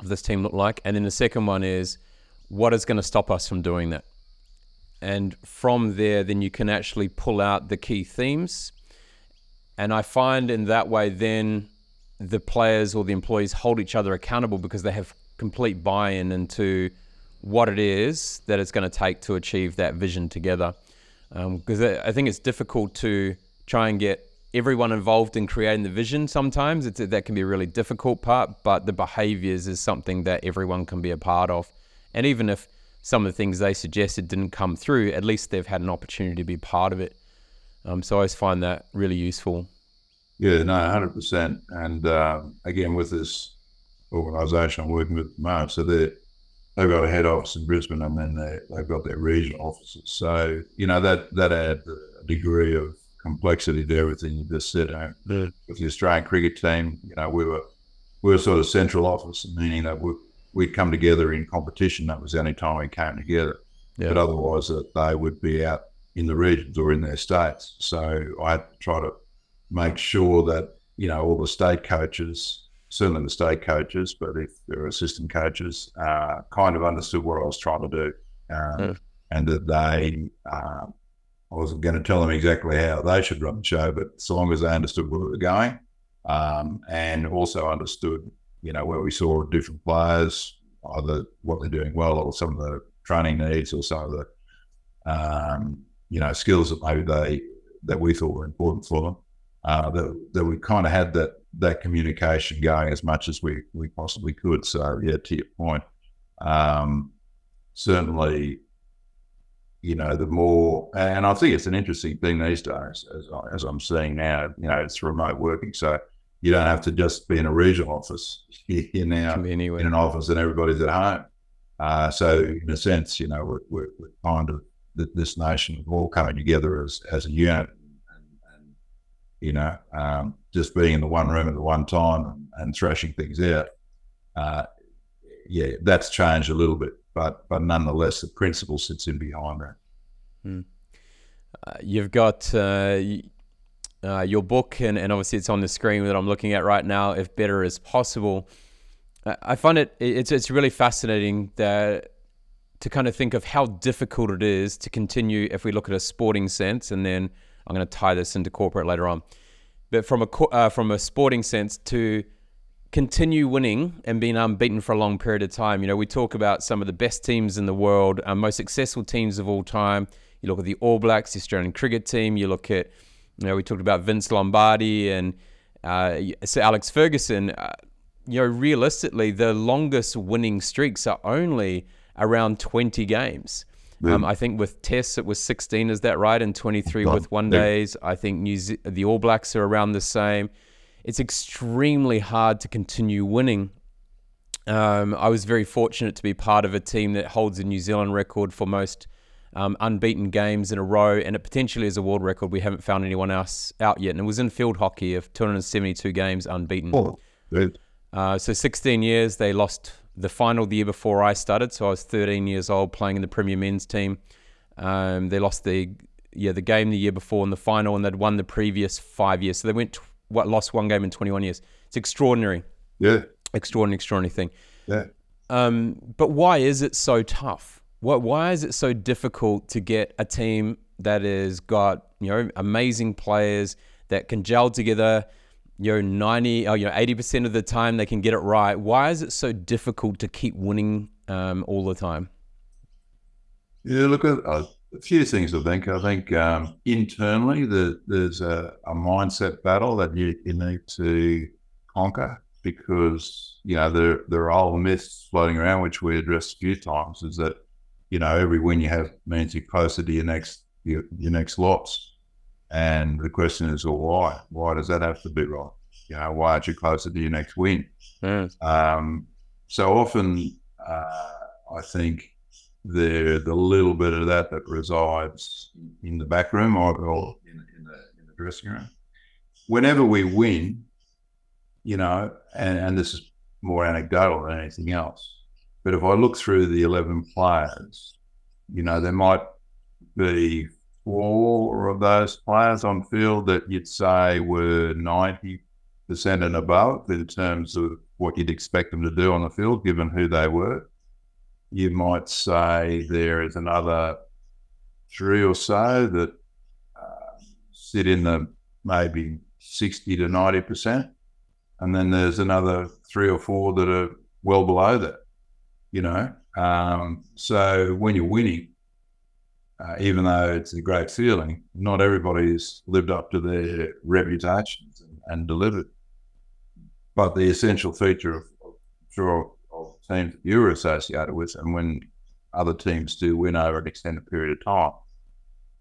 Of this team look like? And then the second one is, what is going to stop us from doing that? And from there, then you can actually pull out the key themes. And I find in that way, then the players or the employees hold each other accountable because they have complete buy in into what it is that it's going to take to achieve that vision together. Because um, I think it's difficult to try and get everyone involved in creating the vision sometimes. It's, that can be a really difficult part, but the behaviors is something that everyone can be a part of. And even if some of the things they suggested didn't come through, at least they've had an opportunity to be part of it. Um, so I always find that really useful. Yeah, no, 100%. And uh, again, with this organisation I'm working with at the moment, so they're, they've got a head office in Brisbane and then they, they've got their regional offices. So, you know, that, that adds a degree of complexity to everything you just said. Uh, the, with the Australian cricket team, you know, we were, we were sort of central office, meaning that we, we'd come together in competition. That was the only time we came together. Yeah. But otherwise, that they would be out in the regions or in their states. So I had to try to make sure that you know all the state coaches, certainly the state coaches, but if there are assistant coaches, uh, kind of understood what I was trying to do, um, yeah. and that they. Um, I wasn't going to tell them exactly how they should run the show, but so long as they understood where we were going, um, and also understood, you know, where we saw different players, either what they're doing well or some of the training needs or some of the, um, you know, skills that maybe they that we thought were important for them uh, that, that we kind of had that that communication going as much as we, we possibly could. So yeah, to your point, um, certainly, you know, the more, and I think it's an interesting thing these days, as, as I'm seeing now, you know, it's remote working. So you don't have to just be in a regional office. (laughs) You're now in an office and everybody's at home. Uh, so in a sense, you know, we're, we're, we're kind of this nation all coming together as, as a unit you know, um, just being in the one room at the one time and, thrashing things out. Uh, yeah, that's changed a little bit, but but nonetheless, the principle sits in behind that. Hmm. Uh, you've got uh, uh, your book, and, and obviously it's on the screen that I'm looking at right now. If better is possible, I find it it's it's really fascinating that to kind of think of how difficult it is to continue if we look at a sporting sense, and then I'm going to tie this into corporate later on. But from a uh, from a sporting sense, to continue winning and being unbeaten for a long period of time. You know, we talk about some of the best teams in the world, our most successful teams of all time. You look at the All Blacks, the Australian cricket team. You look at, you know, we talked about Vince Lombardi and uh, Sir Alex Ferguson. Uh, you know, realistically, the longest winning streaks are only around 20 games. Um, I think with Tests it was 16, is that right? And 23 with one days. I think New Ze- the All Blacks are around the same. it's extremely hard to continue winning. Um, I was very fortunate to be part of a team that holds a New Zealand record for most um, unbeaten games in a row, and it potentially is a world record. We haven't found anyone else out yet, and it was in field hockey of 272 games unbeaten. Oh. Uh, so 16 years. They lost the final the year before I started, so I was 13 years old playing in the Premier Men's team. Um, they lost the yeah the game the year before in the final, and they'd won the previous five years. So they went what lost one game in 21 years. It's extraordinary, Yeah, extraordinary, extraordinary thing. yeah. Um, but why is it so tough? What, why is it so difficult to get a team that has got you know amazing players that can gel together? You know, ninety, or, you know, eighty percent of the time they can get it right. Why is it so difficult to keep winning um, all the time? Yeah, look, at uh, a few things I think. I think um, internally the, there's a, a mindset battle that you, you need to conquer because, you know, there, there are old myths floating around, which we addressed a few times, is that, you know, every win you have means you're closer to your next your, your next loss. And the question is, well, why? Why does that have to be right? You know, why aren't you closer to your next win? Um, so often, uh, I think there the little bit of that that resides in the back room or, or in, in, the, in the dressing room. Whenever we win, you know, and, and this is more anecdotal than anything else, but if I look through the 11 players, you know, there might be four of those players on field that you'd say were 90% and above in terms of what you'd expect them to do on the field, given who they were you might say there is another three or so that uh, sit in the maybe 60 to 90%. And then there's another three or four that are well below that, you know. Um, so when you're winning, uh, even though it's a great feeling, not everybody's lived up to their reputations and, delivered. But the essential feature of, sure, teams that you were associated with, and when other teams do win over an extended period of time,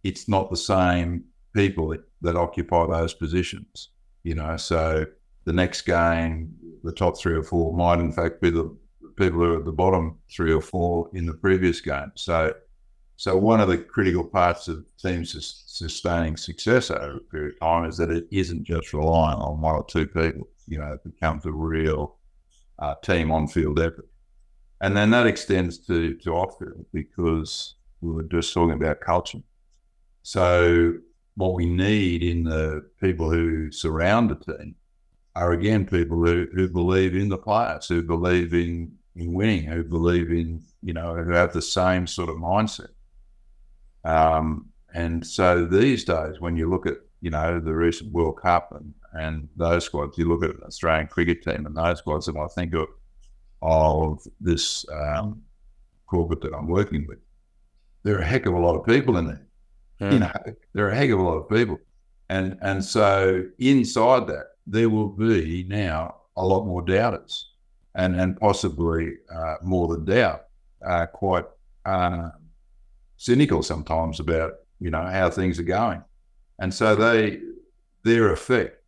it's not the same people that, that occupy those positions. You know, so the next game, the top three or four might in fact be the people who are at the bottom three or four in the previous game. So, so one of the critical parts of teams sustaining success over a period of time is that it isn't just relying on one or two people. You know, it becomes a real uh, team on field effort and then that extends to to off field because we were just talking about culture. So what we need in the people who surround the team are again people who, who believe in the players, who believe in in winning, who believe in you know who have the same sort of mindset. Um, and so these days, when you look at you know the recent World Cup and and those squads, you look at an Australian cricket team and those squads, and I think of of this um, corporate that I'm working with, there are a heck of a lot of people in there. Yeah. You know, there are a heck of a lot of people, and and so inside that there will be now a lot more doubters, and and possibly uh, more than doubt, uh, quite uh, cynical sometimes about you know how things are going, and so they their effect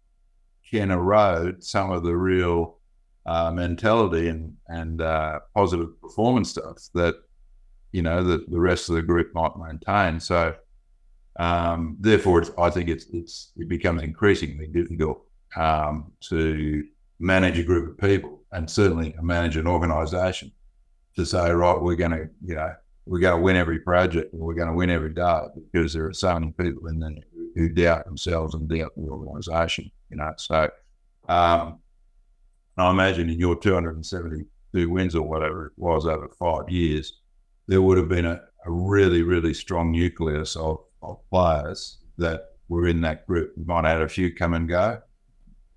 can erode some of the real uh, mentality and and uh, positive performance stuff that you know that the rest of the group might maintain. So um, therefore, I think it's it's it becomes increasingly difficult um, to manage a group of people and certainly manage an organisation to say right we're going to you know we're going to win every project and we're going to win every day because there are so many people in there who doubt themselves and doubt the organisation. You know, so. Um, I imagine in your 272 wins or whatever it was over five years, there would have been a, a really, really strong nucleus of, of players that were in that group. You might have had a few come and go,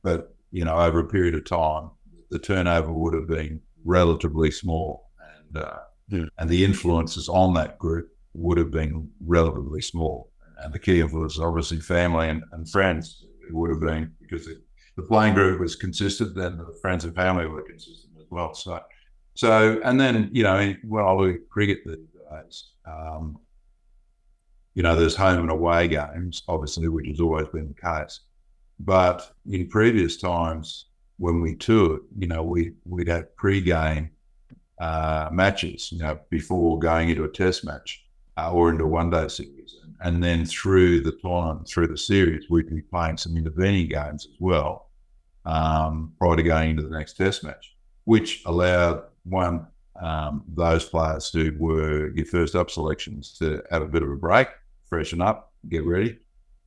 but you know, over a period of time, the turnover would have been relatively small, and uh, and the influences on that group would have been relatively small. And the key influence, obviously, family and, and friends, would have been because it, the playing group was consistent, then the friends and family were consistent as well. So, so and then you know when I look at cricket these days, um, you know there's home and away games, obviously, which has always been the case. but in previous times when we toured, you know, we we'd have pre-game uh, matches, you know, before going into a test match uh, or into a one-day series, and then through the tournament, through the series, we'd be playing some intervening games as well um, prior to going into the next test match, which allowed one um, those players who were your first up selections to have a bit of a break, freshen up, get ready.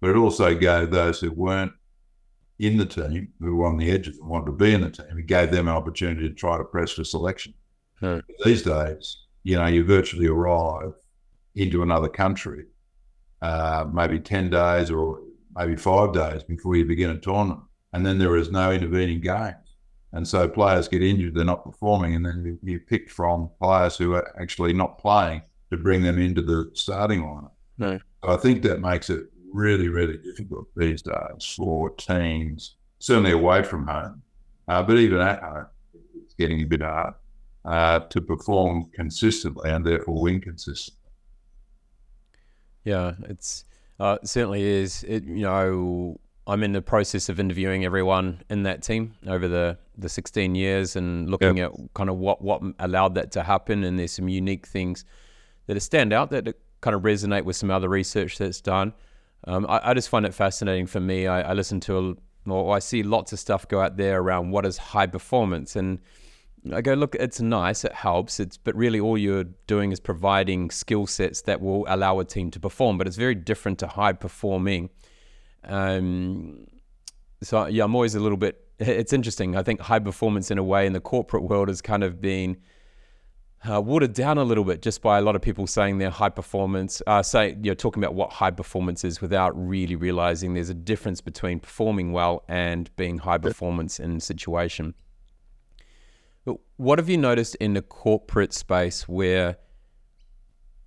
But it also gave those who weren't in the team, who were on the edges and wanted to be in the team, it gave them an opportunity to try to press for selection. Hmm. These days, you know, you virtually arrive into another country, uh, maybe 10 days or maybe five days before you begin a tournament. And then there is no intervening games. And so players get injured, they're not performing, and then you, you pick from players who are actually not playing to bring them into the starting lineup. No. So I think that makes it really, really difficult these days for teams, certainly away from home, uh, but even at home, it's getting a bit hard uh, to perform consistently and therefore win consistently. Yeah, it's uh, it certainly is. It, you know, I'm in the process of interviewing everyone in that team over the, the 16 years and looking yep. at kind of what, what allowed that to happen. And there's some unique things that stand out that kind of resonate with some other research that's done. Um, I, I, just find it fascinating for me. I, I listen to, a, or I see lots of stuff go out there around what is high performance. And I go, look, it's nice, it helps, it's but really all you're doing is providing skill sets that will allow a team to perform. But it's very different to high performing. Um, so yeah, I'm always a little bit. (laughs) It's interesting. I think high performance in a way in the corporate world has kind of been uh, watered down a little bit just by a lot of people saying they're high performance. Uh, say you're talking about what high performance is without really realizing there's a difference between performing well and being high performance in situation. What have you noticed in the corporate space where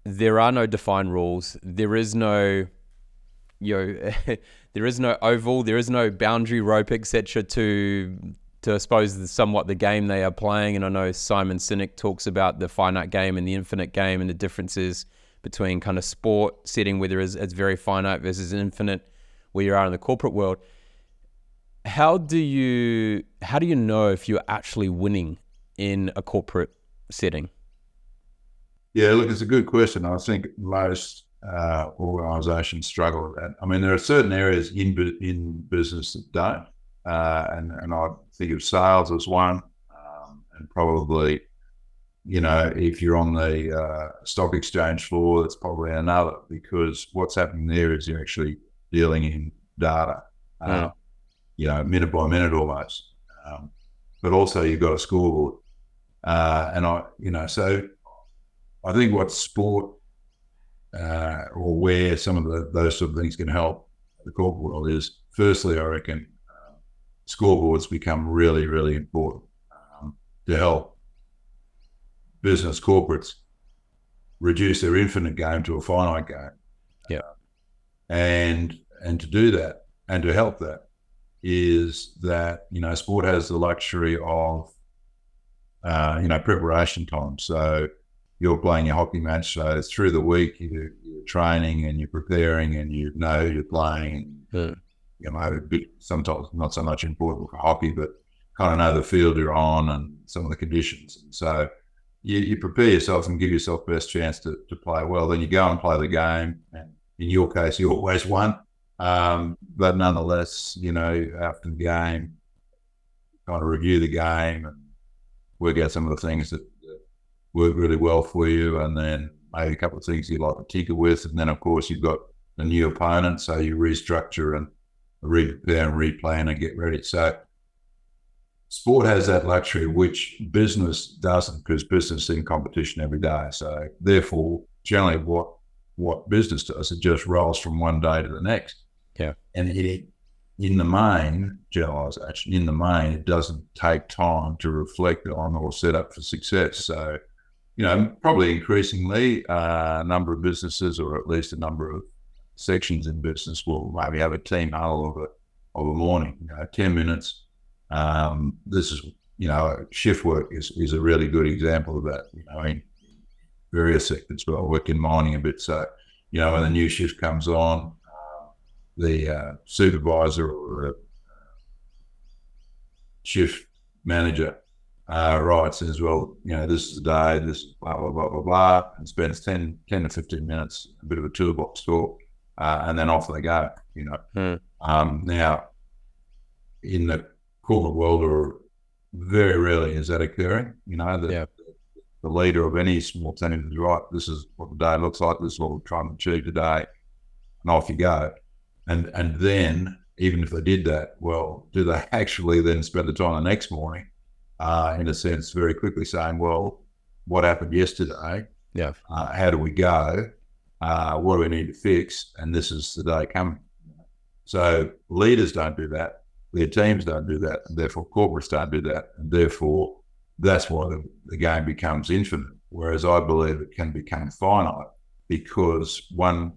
there are no defined rules? There is no you know, (laughs) there is no oval, there is no boundary rope, etc. to to suppose somewhat the game they are playing. And I know Simon Sinek talks about the finite game and the infinite game and the differences between kind of sport setting where there is it's very finite versus infinite where you are in the corporate world. How do you how do you know if you're actually winning in a corporate setting? Yeah, look, it's a good question. I think most uh, organisations struggle with that. I mean, there are certain areas in in business that don't, uh, and and I think of sales as one, um, and probably, you know, if you're on the uh, stock exchange floor, that's probably another because what's happening there is you're actually dealing in data, uh, you know, minute by minute almost, um, but also you've got a scoreboard, uh, and I, you know, so I think what sport uh, or where some of the, those sort of things can help the corporate world is firstly, I reckon uh, scoreboards become really, really important um, to help business corporates reduce their infinite game to a finite game. Yeah. And and to do that and to help that is that you know sport has the luxury of uh, you know preparation time. So you're playing your hockey match. So through the week, you, are training and you're preparing and you know you're playing. Yeah. You know, sometimes not so much important for hockey, but kind of know the field you're on and some of the conditions. And so you, you prepare yourself and give yourself best chance to, to play well. Then you go and play the game. And in your case, you always won. Um, but nonetheless, you know, after the game, kind of review the game and work out some of the things that work really well for you, and then maybe a couple of things you'd like to tinker with, and then of course you've got a new opponent, so you restructure and re-prepare and replan and get ready. So sport has that luxury, which business doesn't, because business is in competition every day. So therefore, generally, what what business does it just rolls from one day to the next. Yeah, and it in the main generalization in the main it doesn't take time to reflect on or set up for success. So you know, probably increasingly uh, a number of businesses, or at least a number of sections in business, will maybe have a team huddle of a of a morning, you know, ten minutes. Um, this is, you know, shift work is, is a really good example of that. You know, in various sectors, but I work in mining a bit, so you know, when the new shift comes on, the uh, supervisor or shift manager uh, right, says, well, you know, this is the day, this is blah, blah, blah, blah, blah, and spends 10, 10 to 15 minutes, a bit of a toolbox talk, uh, and then off they go, you know. Hmm. Um, now, in the corporate world, or very rarely is that occurring, you know, the, Yeah. the leader of any small team is right, this is what the day looks like, this is what we're trying to achieve today, and off you go. And, and then, even if they did that, well, do they (laughs) actually then spend the time the next morning uh, in a sense, very quickly saying, well, what happened yesterday? Yeah. Uh, how do we go? Uh, what do we need to fix? And this is the day coming. So leaders don't do that. Their teams don't do that. And therefore, corporates don't do that. And therefore, that's why the, the game becomes infinite. Whereas I believe it can become finite because one,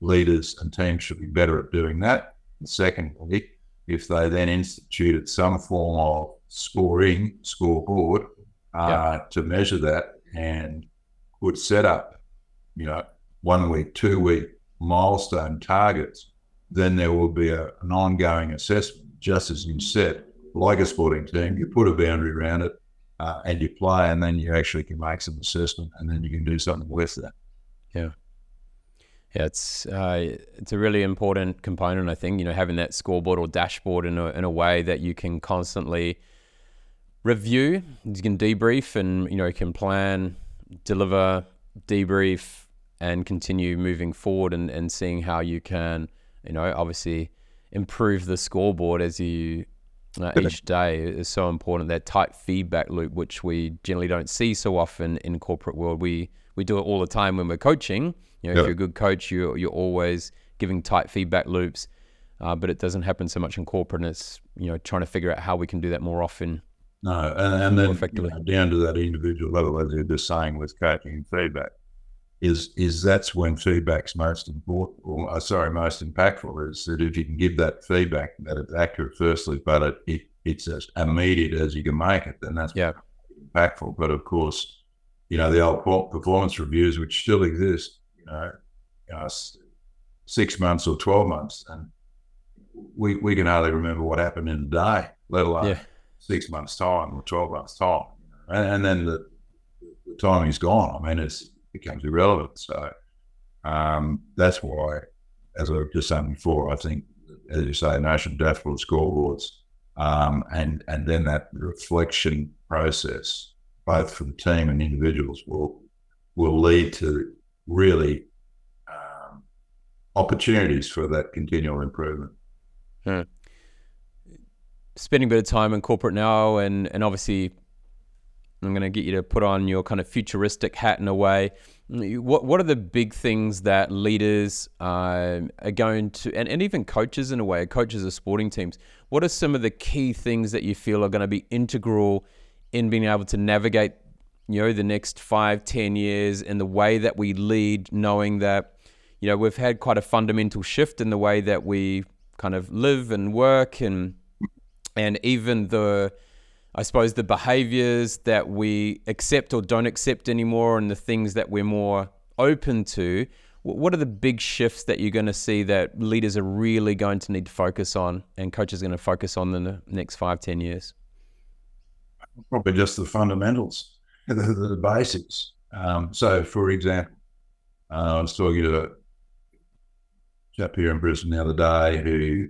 leaders and teams should be better at doing that. And secondly, if they then instituted some form of scoring scoreboard uh, to measure that and would set up, you know, one week, two week milestone targets, then there will be a, an ongoing assessment, just as you said, like a sporting team, you put a boundary around it uh, and you play, and then you actually can make some assessment, and then you can do something with that. Yeah. Yeah, it's uh, it's a really important component. I think you know having that scoreboard or dashboard in a in a way that you can constantly review, you can debrief, and you know can plan, deliver, debrief, and continue moving forward and, and seeing how you can you know obviously improve the scoreboard as you uh, each day is so important. That tight feedback loop, which we generally don't see so often in corporate world, we we do it all the time when we're coaching. You know, if you're a good coach, you you're always giving tight feedback loops, uh, but it doesn't happen so much in corporate. And it's you know trying to figure out how we can do that more often. No, and, and then you know, down to that individual level, as you're just saying with coaching feedback, is is that's when feedback's most important, or uh, sorry, most impactful. Is that if you can give that feedback that it's accurate, firstly, but it, it it's as immediate as you can make it, then that's Yeah. impactful. But of course, you know the old performance reviews, which still exist, you know, s- six months or twelve months, and we we can hardly remember what happened in a day, let alone Yeah. six months time or 12 months time. And, and then the, the timing's gone. I mean, it's, it becomes irrelevant. So um, that's why, as I was just saying before, I think, as you say, national dashboard scoreboards um, and, and then that reflection process, both for the team and individuals, will, will lead to really um, opportunities for that continual improvement. spending a bit of time in corporate now, and and obviously, I'm going to get you to put on your kind of futuristic hat in a way. What what are the big things that leaders um, are going to, and, and even coaches in a way, coaches of sporting teams? What are some of the key things that you feel are going to be integral in being able to navigate, you know, the next five, ten years in the way that we lead, knowing that, you know, we've had quite a fundamental shift in the way that we kind of live and work and and even the I suppose the behaviors that we accept or don't accept anymore and the things that we're more open to. What are the big shifts that you're going to see that leaders are really going to need to focus on and coaches are going to focus on in the next five ten years probably just the fundamentals, the, the basics. Um, so, for example, uh, I was talking to a chap here in Brisbane the other day who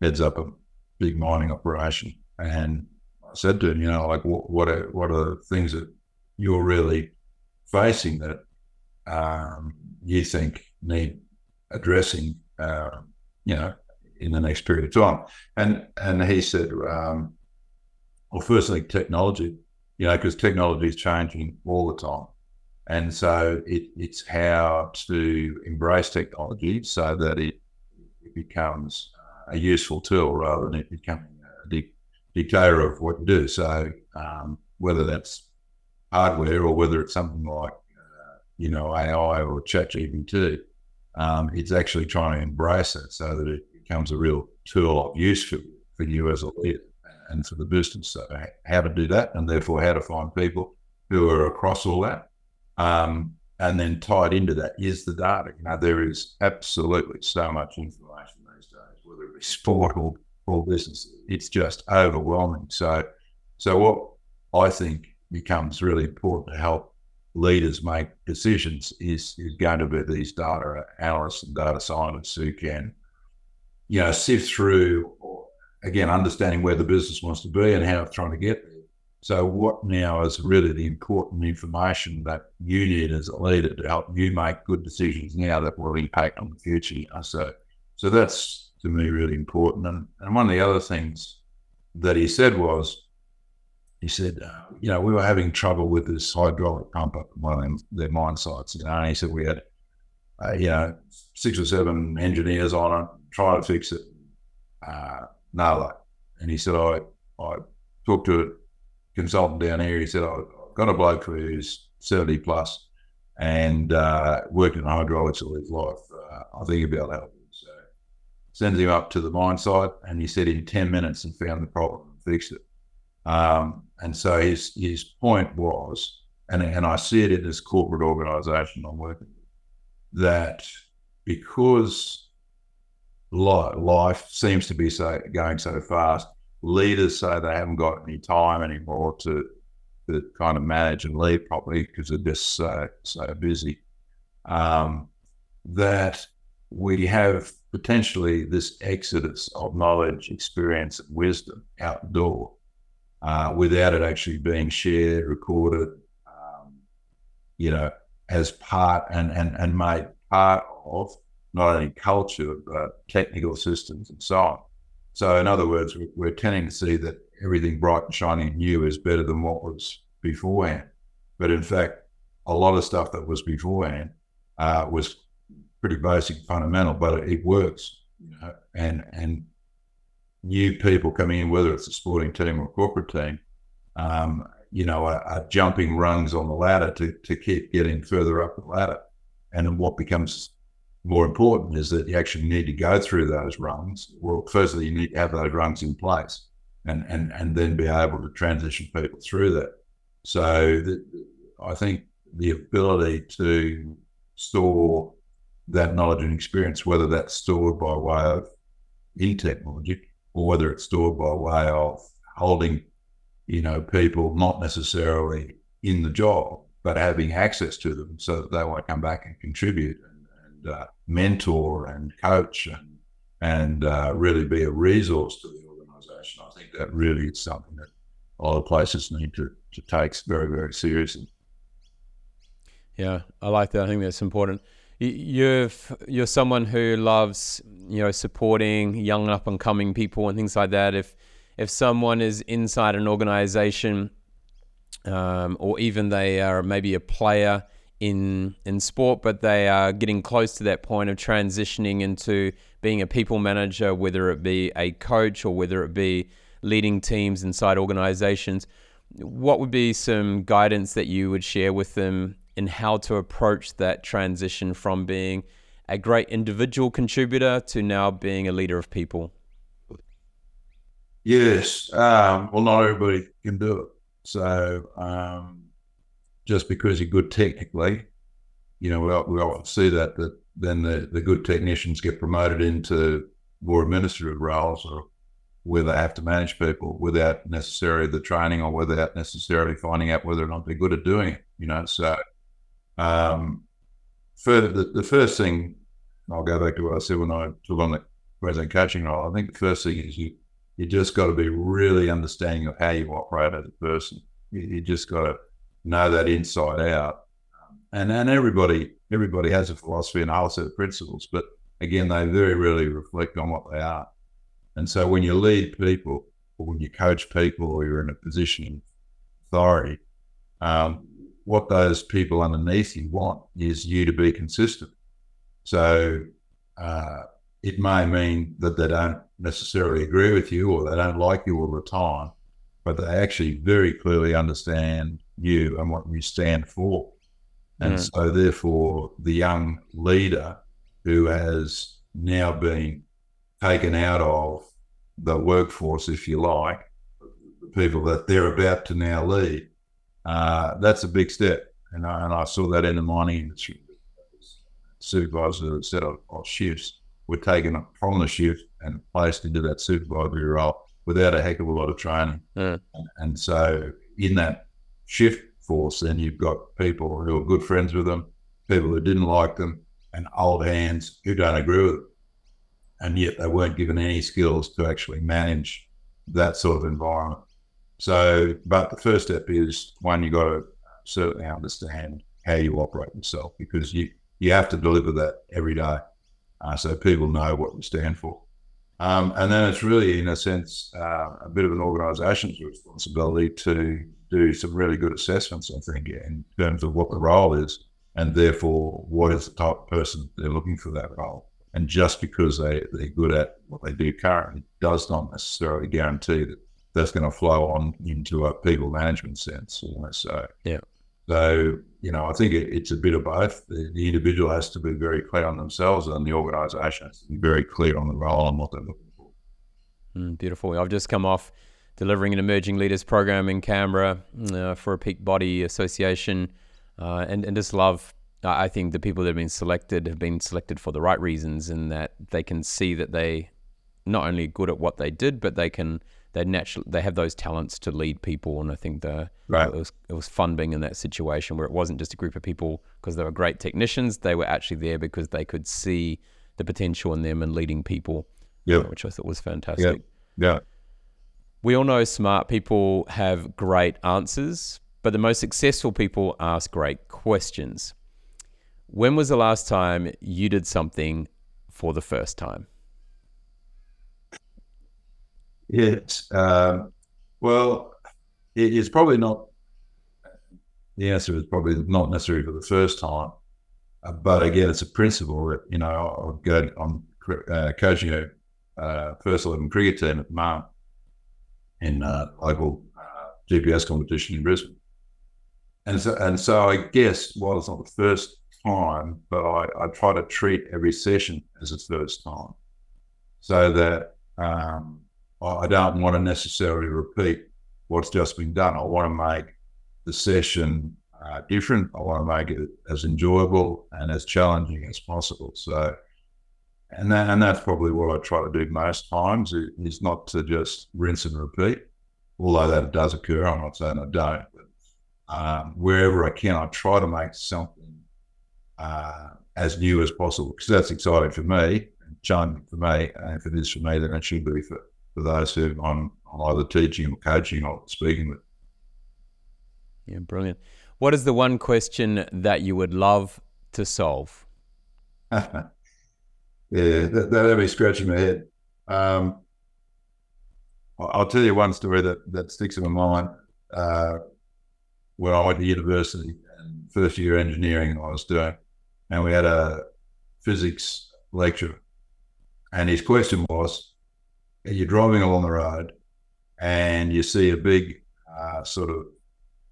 heads up a big mining operation, and I said to him, you know, like what what are what are the things that you're really facing that um, you think need addressing, uh, you know, in the next period of time? And and he said. Um, well, firstly, technology, you know, because technology is changing all the time. And so it, it's how to embrace technology so that it, it becomes a useful tool rather than it becoming a dic- dictator of what you do. So um, whether that's hardware or whether it's something like, uh, you know, AI or ChatGPT, um, it's actually trying to embrace it so that it becomes a real tool of use for, for you as a leader and for the business. So how to do that, and therefore how to find people who are across all that. Um, and then tied into that is the data. You know, there is absolutely so much information these days, whether it be sport or all business. It's just overwhelming. So, so what I think becomes really important to help leaders make decisions is is going to be these data analysts and data scientists who can, you know, sift through again understanding where the business wants to be and how it's trying to get there. So what now is really the important information that you need as a leader to help you make good decisions now that will impact on the future. So so that's to me really important. And, and one of the other things that he said was, he said, uh, you know, we were having trouble with this hydraulic pump at one of their mine sites. You know, and he said we had, uh, you know, six or seven engineers on it trying to fix it. Uh, luck. And he said, I, I talked to a consultant down here. He said, I've got a bloke who's 70 plus and uh, worked in hydraulics all his life. Uh, I think he'll be able to help. So sends him up to the mine site and he said in 10 minutes and found the problem and fixed it. Um, and so his his point was, and, and I see it in this corporate organisation I'm working with, that because life seems to be so going so fast, leaders say they haven't got any time anymore to to kind of manage and lead properly because they're just so so busy. Um, that we have potentially this exodus of knowledge, experience, and wisdom outdoor uh, without it actually being shared, recorded, um, you know, as part and, and, and made part of not only culture, but technical systems and so on. So, in other words, we're tending to see that everything bright and shiny and new is better than what was beforehand. But in fact, a lot of stuff that was beforehand uh, was pretty basic, fundamental, but it works. You know, and and new people coming in, whether it's a sporting team or a corporate team, um, you know, are, are, jumping rungs on the ladder to, to keep getting further up the ladder. And what becomes more important is that you actually need to go through those rungs. Well, firstly, you need to have those rungs in place and, and, and then be able to transition people through that. So the, I think the ability to store that knowledge and experience, whether that's stored by way of in technology or whether it's stored by way of holding, you know, people not necessarily in the job, but having access to them so that they want to come back and contribute and, and uh, mentor and coach and and uh, really be a resource to the organisation. I think that really is something that a lot of places need to, to take very, very seriously. Yeah, I like that. I think that's important you've you're someone who loves you know supporting young up and coming people and things like that if if someone is inside an organization um, or even they are maybe a player in in sport but they are getting close to that point of transitioning into being a people manager whether it be a coach or whether it be leading teams inside organizations what would be some guidance that you would share with them in how to approach that transition from being a great individual contributor to now being a leader of people? Yes. Um, well, not everybody can do it. So um, just because you're good technically, you know, we, we often see that, that then the, the good technicians get promoted into more administrative roles or where they have to manage people without necessarily the training or without necessarily finding out whether or not they're good at doing it, you know. So um, further, the, the first thing I'll go back to what I said when I took on the Queensland coaching role. I think the first thing is you you just got to be really understanding of how you operate as a person. You, you just got to know that inside out. And and everybody everybody has a philosophy and a whole set of principles, but again, they very rarely reflect on what they are. And so when you lead people, or when you coach people, or you're in a position of authority, um, what those people underneath you want is you to be consistent. So uh, it may mean that they don't necessarily agree with you or they don't like you all the time, but they actually very clearly understand you and what you stand for. And mm. so, therefore, the young leader who has now been taken out of the workforce, if you like, the people that they're about to now lead, uh, that's a big step. And I, and I saw that in the mining industry. Supervisor set of, of shifts. were taken from the shift and placed into that supervisory role without a heck of a lot of training. Mm. And, and so in that shift force, then you've got people who are good friends with them, people who didn't like them, and old hands who don't agree with them. And yet they weren't given any skills to actually manage that sort of environment. So, but the first step is one, you've got to certainly understand how you operate yourself because you, you have to deliver that every day uh, so people know what you stand for. Um, and then it's really, in a sense, uh, a bit of an organisation's responsibility to do some really good assessments, I think, in terms of what the role is and therefore what is the type of person they're looking for that role. And just because they, they're good at what they do currently does not necessarily guarantee that that's going to flow on into a people management sense. You know? So, yeah. So, you know, I think it, it's a bit of both. The, the, individual has to be very clear on themselves, and the organisation has to be very clear on the role and what they're looking for. Mm, beautiful. I've just come off delivering an emerging leaders program in Canberra uh, for a peak body association, uh, and and just love. I think the people that have been selected have been selected for the right reasons, in that they can see that they not only good at what they did, but they can they naturally they have those talents to lead people, and I think the right. it was it was fun being in that situation where it wasn't just a group of people because they were great technicians; they were actually there because they could see the potential in them and leading people, yeah, uh, which I thought was fantastic. Yeah. yeah. We all know smart people have great answers, but the most successful people ask great questions. When was the last time you did something for the first time? Yes. Um, well, it, it's probably not. The answer is probably not necessary for the first time, uh, but again, it's a principle that you know I'll go. I'm uh, coaching a uh, first eleven cricket team at the moment in uh, local uh, GPS competition in Brisbane, and so and so I guess while it's not the first time, but I, I try to treat every session as its first time, so that. Um, I don't want to necessarily repeat what's just been done. I want to make the session uh, different. I want to make it as enjoyable and as challenging as possible. So, and that, and that's probably what I try to do most times is not to just rinse and repeat. Although that does occur, I'm not saying I don't. But um, wherever I can, I try to make something uh, as new as possible because that's exciting for me, challenging for me, and if it is for me, then it should be for for those who I'm, I'm either teaching or coaching or speaking with. Yeah, brilliant. What is the one question that you would love to solve? (laughs) yeah, that, that'll be scratching my head. Um, I'll tell you one story that, that sticks in my mind. Uh, when I went to university and first year engineering I was doing, and we had a physics lecture. and his question was, you're driving along the road and you see a big uh, sort of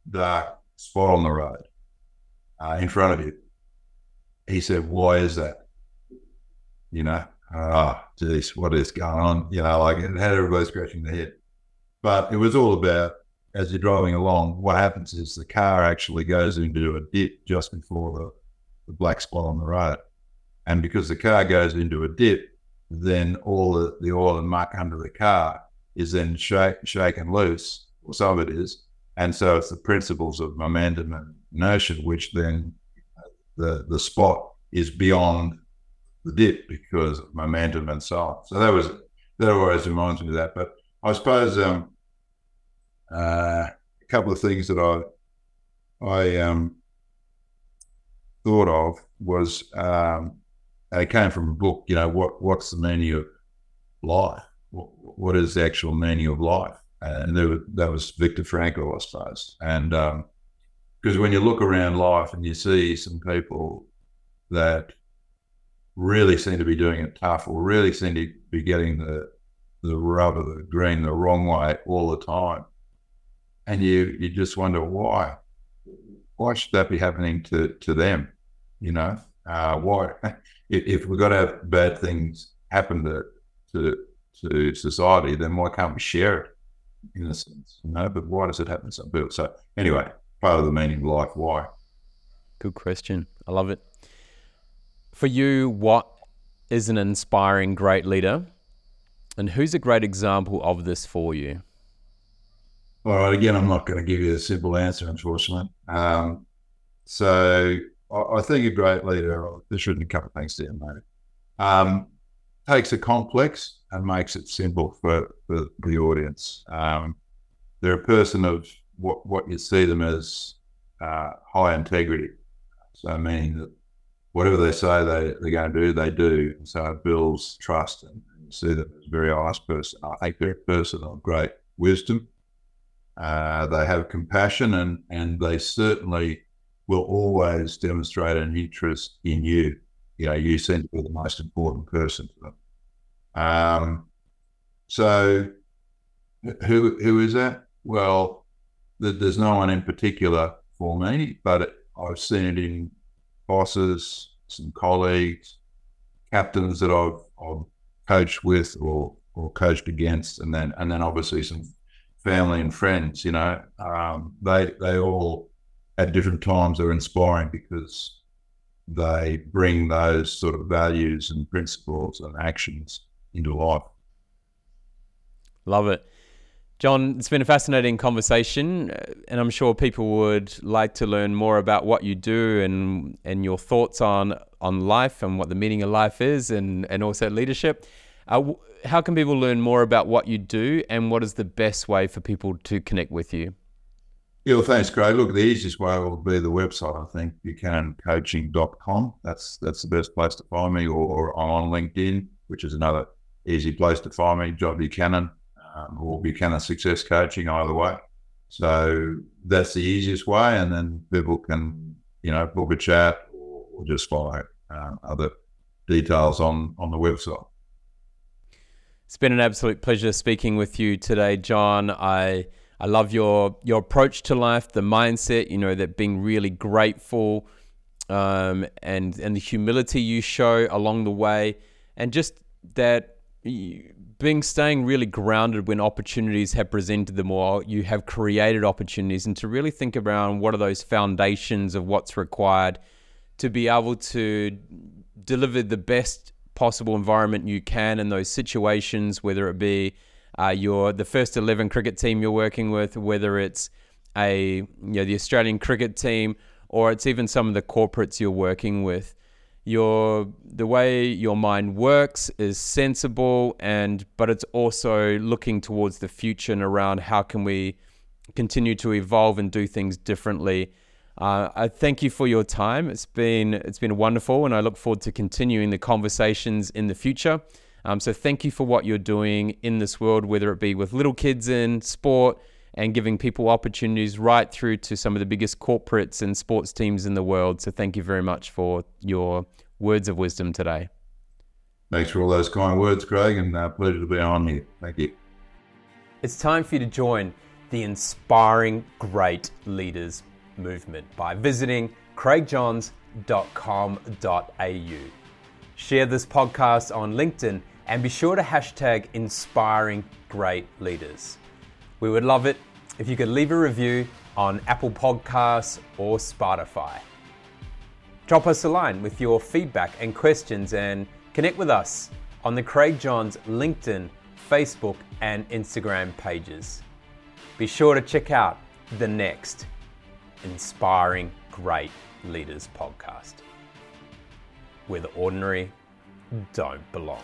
dark spot on the road uh, in front of you. He said, Why is that? You know, ah, oh, geez, what is going on? You know, like it had everybody scratching their head. But it was all about as you're driving along, what happens is the car actually goes into a dip just before the, the black spot on the road. And because the car goes into a dip, then all the, the oil and muck under the car is then shake, shaken loose, or some of it is. And so it's the principles of momentum and inertia, which then the, the spot is beyond the dip because of momentum and so on. So that was, that always reminds me of that. But I suppose um, uh, a couple of things that I, I um, thought of was um, it came from a book. You know, what what's the meaning of life? what, is the actual meaning of life? And there that was Viktor Frankl, I suppose. And because um, when you look around life and you see some people that really seem to be doing it tough, or really seem to be getting the the rub of the green the wrong way all the time, and you you just wonder why. Why should that be happening to to them? You know, uh, why? (laughs) If, if we've got to have bad things happen to to to society, then why can't we share it? In a sense, you know. But why does it happen to some people? So anyway, part of the meaning of life. Why? Good question. I love it. For you, what is an inspiring great leader? And who's a great example of this for you? All right, again, I'm not going to give you a simple answer, unfortunately. Um, so I, I, think a great leader, there's written a couple of things there, mate. Um, takes a complex and makes it simple for, for the audience. Um, they're a person of what, what you see them as uh, high integrity. So meaning that whatever they say they, they're going to do, they do. So it builds trust and, see them as a very honest person. They're a person of great wisdom. Uh, they have compassion and, and they certainly will always demonstrate an interest in you. You know, you seem to be the most important person to them. Um, so who who is that? Well, there's no one in particular for me, but I've seen it in bosses, some colleagues, captains that I've, I've coached with or or coached against, and then and then obviously some family and friends. You know, um, they they all at different times are inspiring because they bring those sort of values and principles and actions into life. Love it. John, it's been a fascinating conversation, uh, and I'm sure people would like to learn more about what you do and and your thoughts on on life and what the meaning of life is, and and also leadership. Uh, how can people learn more about what you do, and what is the best way for people to connect with you? Yeah, well, thanks, Craig. Look, the easiest way will be the website, I think, buchanancoaching.com. That's that's the best place to find me, or, or on LinkedIn, which is another easy place to find me, John Buchanan um, or Buchanan Success Coaching, either way. So that's the easiest way, and then people can, you know, book a chat or, just follow um, other details on on the website. It's been an absolute pleasure speaking with you today, John. I I love your your approach to life, the mindset. You know that being really grateful, um, and and the humility you show along the way, and just that being staying really grounded when opportunities have presented them or you have created opportunities and to really think around what are those foundations of what's required to be able to deliver the best possible environment you can in those situations whether it be uh, your the first 11 cricket team you're working with whether it's a you know the Australian cricket team or it's even some of the corporates you're working with your the way your mind works is sensible and but it's also looking towards the future and around how can we continue to evolve and do things differently. Uh, I thank you for your time. It's been it's been wonderful and I look forward to continuing the conversations in the future. Um, so thank you for what you're doing in this world whether it be with little kids in sport and giving people opportunities right through to some of the biggest corporates and sports teams in the world. So thank you very much for your words of wisdom today. Thanks for all those kind words, Craig, and uh, pleasure to be on here. Thank you. It's time for you to join the Inspiring Great Leaders movement by visiting craigjohns.com.au. Share this podcast on LinkedIn and be sure to hashtag Inspiring Great Leaders. We would love it if you could leave a review on Apple Podcasts or Spotify. Drop us a line with your feedback and questions and connect with us on the Craig Johns LinkedIn, Facebook, and Instagram pages. Be sure to check out the next Inspiring Great Leaders podcast, where the ordinary don't belong.